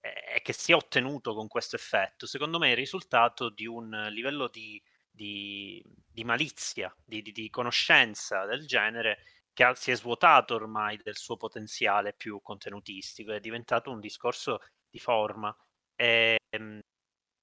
e che sia ottenuto con questo effetto, secondo me è il risultato di un livello di, di, di malizia, di, di, conoscenza del genere che ha, si è svuotato ormai del suo potenziale più contenutistico, è diventato un discorso di forma. E, ehm,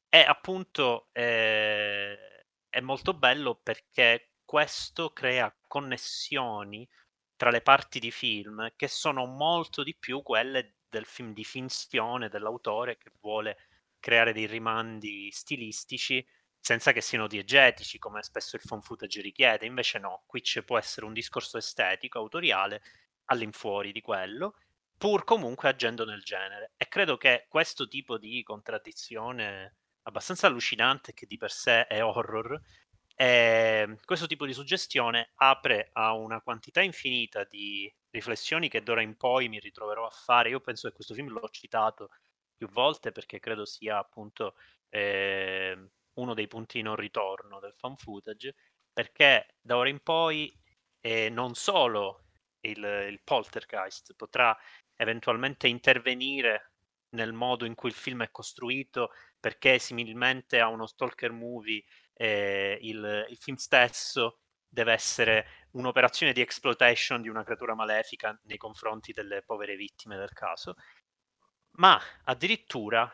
e appunto eh, è molto bello perché questo crea connessioni tra le parti di film che sono molto di più quelle del film di finzione dell'autore che vuole creare dei rimandi stilistici senza che siano diegetici, come spesso il phone footage richiede. Invece no, qui ci può essere un discorso estetico, autoriale, all'infuori di quello, pur comunque agendo nel genere. E credo che questo tipo di contraddizione abbastanza allucinante, che di per sé è horror, eh, questo tipo di suggestione apre a una quantità infinita di riflessioni che d'ora in poi mi ritroverò a fare. Io penso che questo film l'ho citato più volte perché credo sia appunto eh, uno dei punti non ritorno del fan footage, perché da ora in poi eh, non solo il, il poltergeist potrà eventualmente intervenire nel modo in cui il film è costruito, perché similmente a uno stalker movie eh, il, il, film stesso deve essere un'operazione di exploitation di una creatura malefica nei confronti delle povere vittime del caso, ma addirittura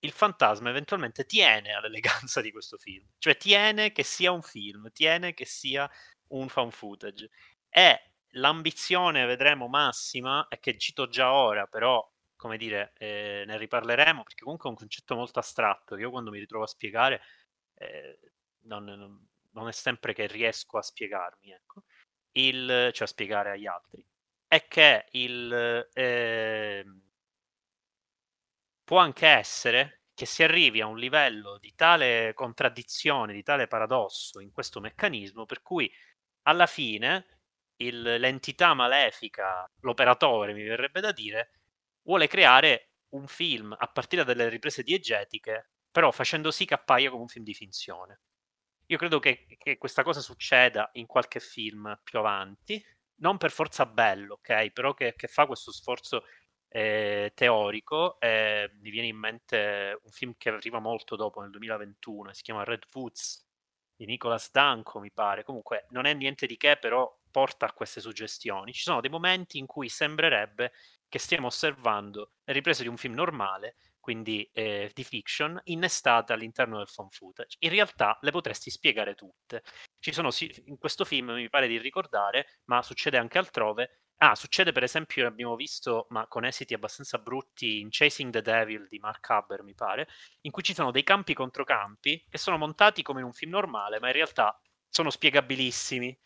il fantasma eventualmente tiene all'eleganza di questo film, cioè tiene che sia un film, tiene che sia un fan footage. E l'ambizione, vedremo, massima, e che cito già ora, però, come dire, eh, ne riparleremo, perché comunque è un concetto molto astratto che io quando mi ritrovo a spiegare eh, non, non, è sempre che riesco a spiegarmi, ecco, il, cioè a spiegare agli altri, è che il... Eh, può anche essere che si arrivi a un livello di tale contraddizione, di tale paradosso in questo meccanismo, per cui alla fine il, l'entità malefica, l'operatore mi verrebbe da dire, vuole creare un film a partire dalle riprese diegetiche, però facendo sì che appaia come un film di finzione. Io credo che, che questa cosa succeda in qualche film più avanti, non per forza bello, ok? Però che, che fa questo sforzo eh, teorico. Eh, mi viene in mente un film che arriva molto dopo, nel 2021, si chiama Red Woods di Nicolas Danko, mi pare. Comunque non è niente di che, però porta a queste suggestioni. Ci sono dei momenti in cui sembrerebbe che stiamo osservando le riprese di un film normale, quindi eh, di fiction, innestata all'interno del phone footage. In realtà le potresti spiegare tutte. Ci sono, in questo film, mi pare di ricordare, ma succede anche altrove, Ah, succede per esempio, abbiamo visto, ma con esiti abbastanza brutti, in Chasing the Devil di Mark Haber, mi pare, in cui ci sono dei campi contro campi che sono montati come in un film normale, ma in realtà sono spiegabilissimi.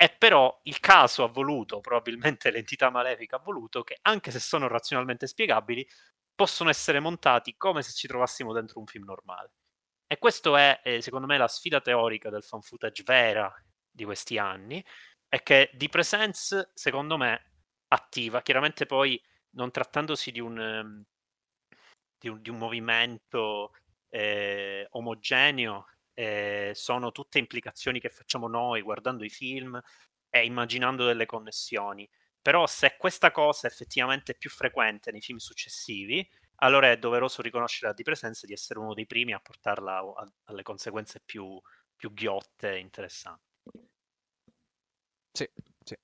E però il caso ha voluto, probabilmente l'entità malefica ha voluto, che anche se sono razionalmente spiegabili, possono essere montati come se ci trovassimo dentro un film normale. E questa è, eh, secondo me, la sfida teorica del fan footage vera di questi anni, è che di Presence, secondo me, attiva. Chiaramente poi, non trattandosi di un, um, di un, di un movimento eh, omogeneo, eh, sono tutte implicazioni che facciamo noi guardando i film e immaginando delle connessioni. Però se questa cosa effettivamente è più frequente nei film successivi, allora è doveroso riconoscere di presenza di essere uno dei primi a portarla a, alle conseguenze più, più ghiotte e interessanti. Sì, sì.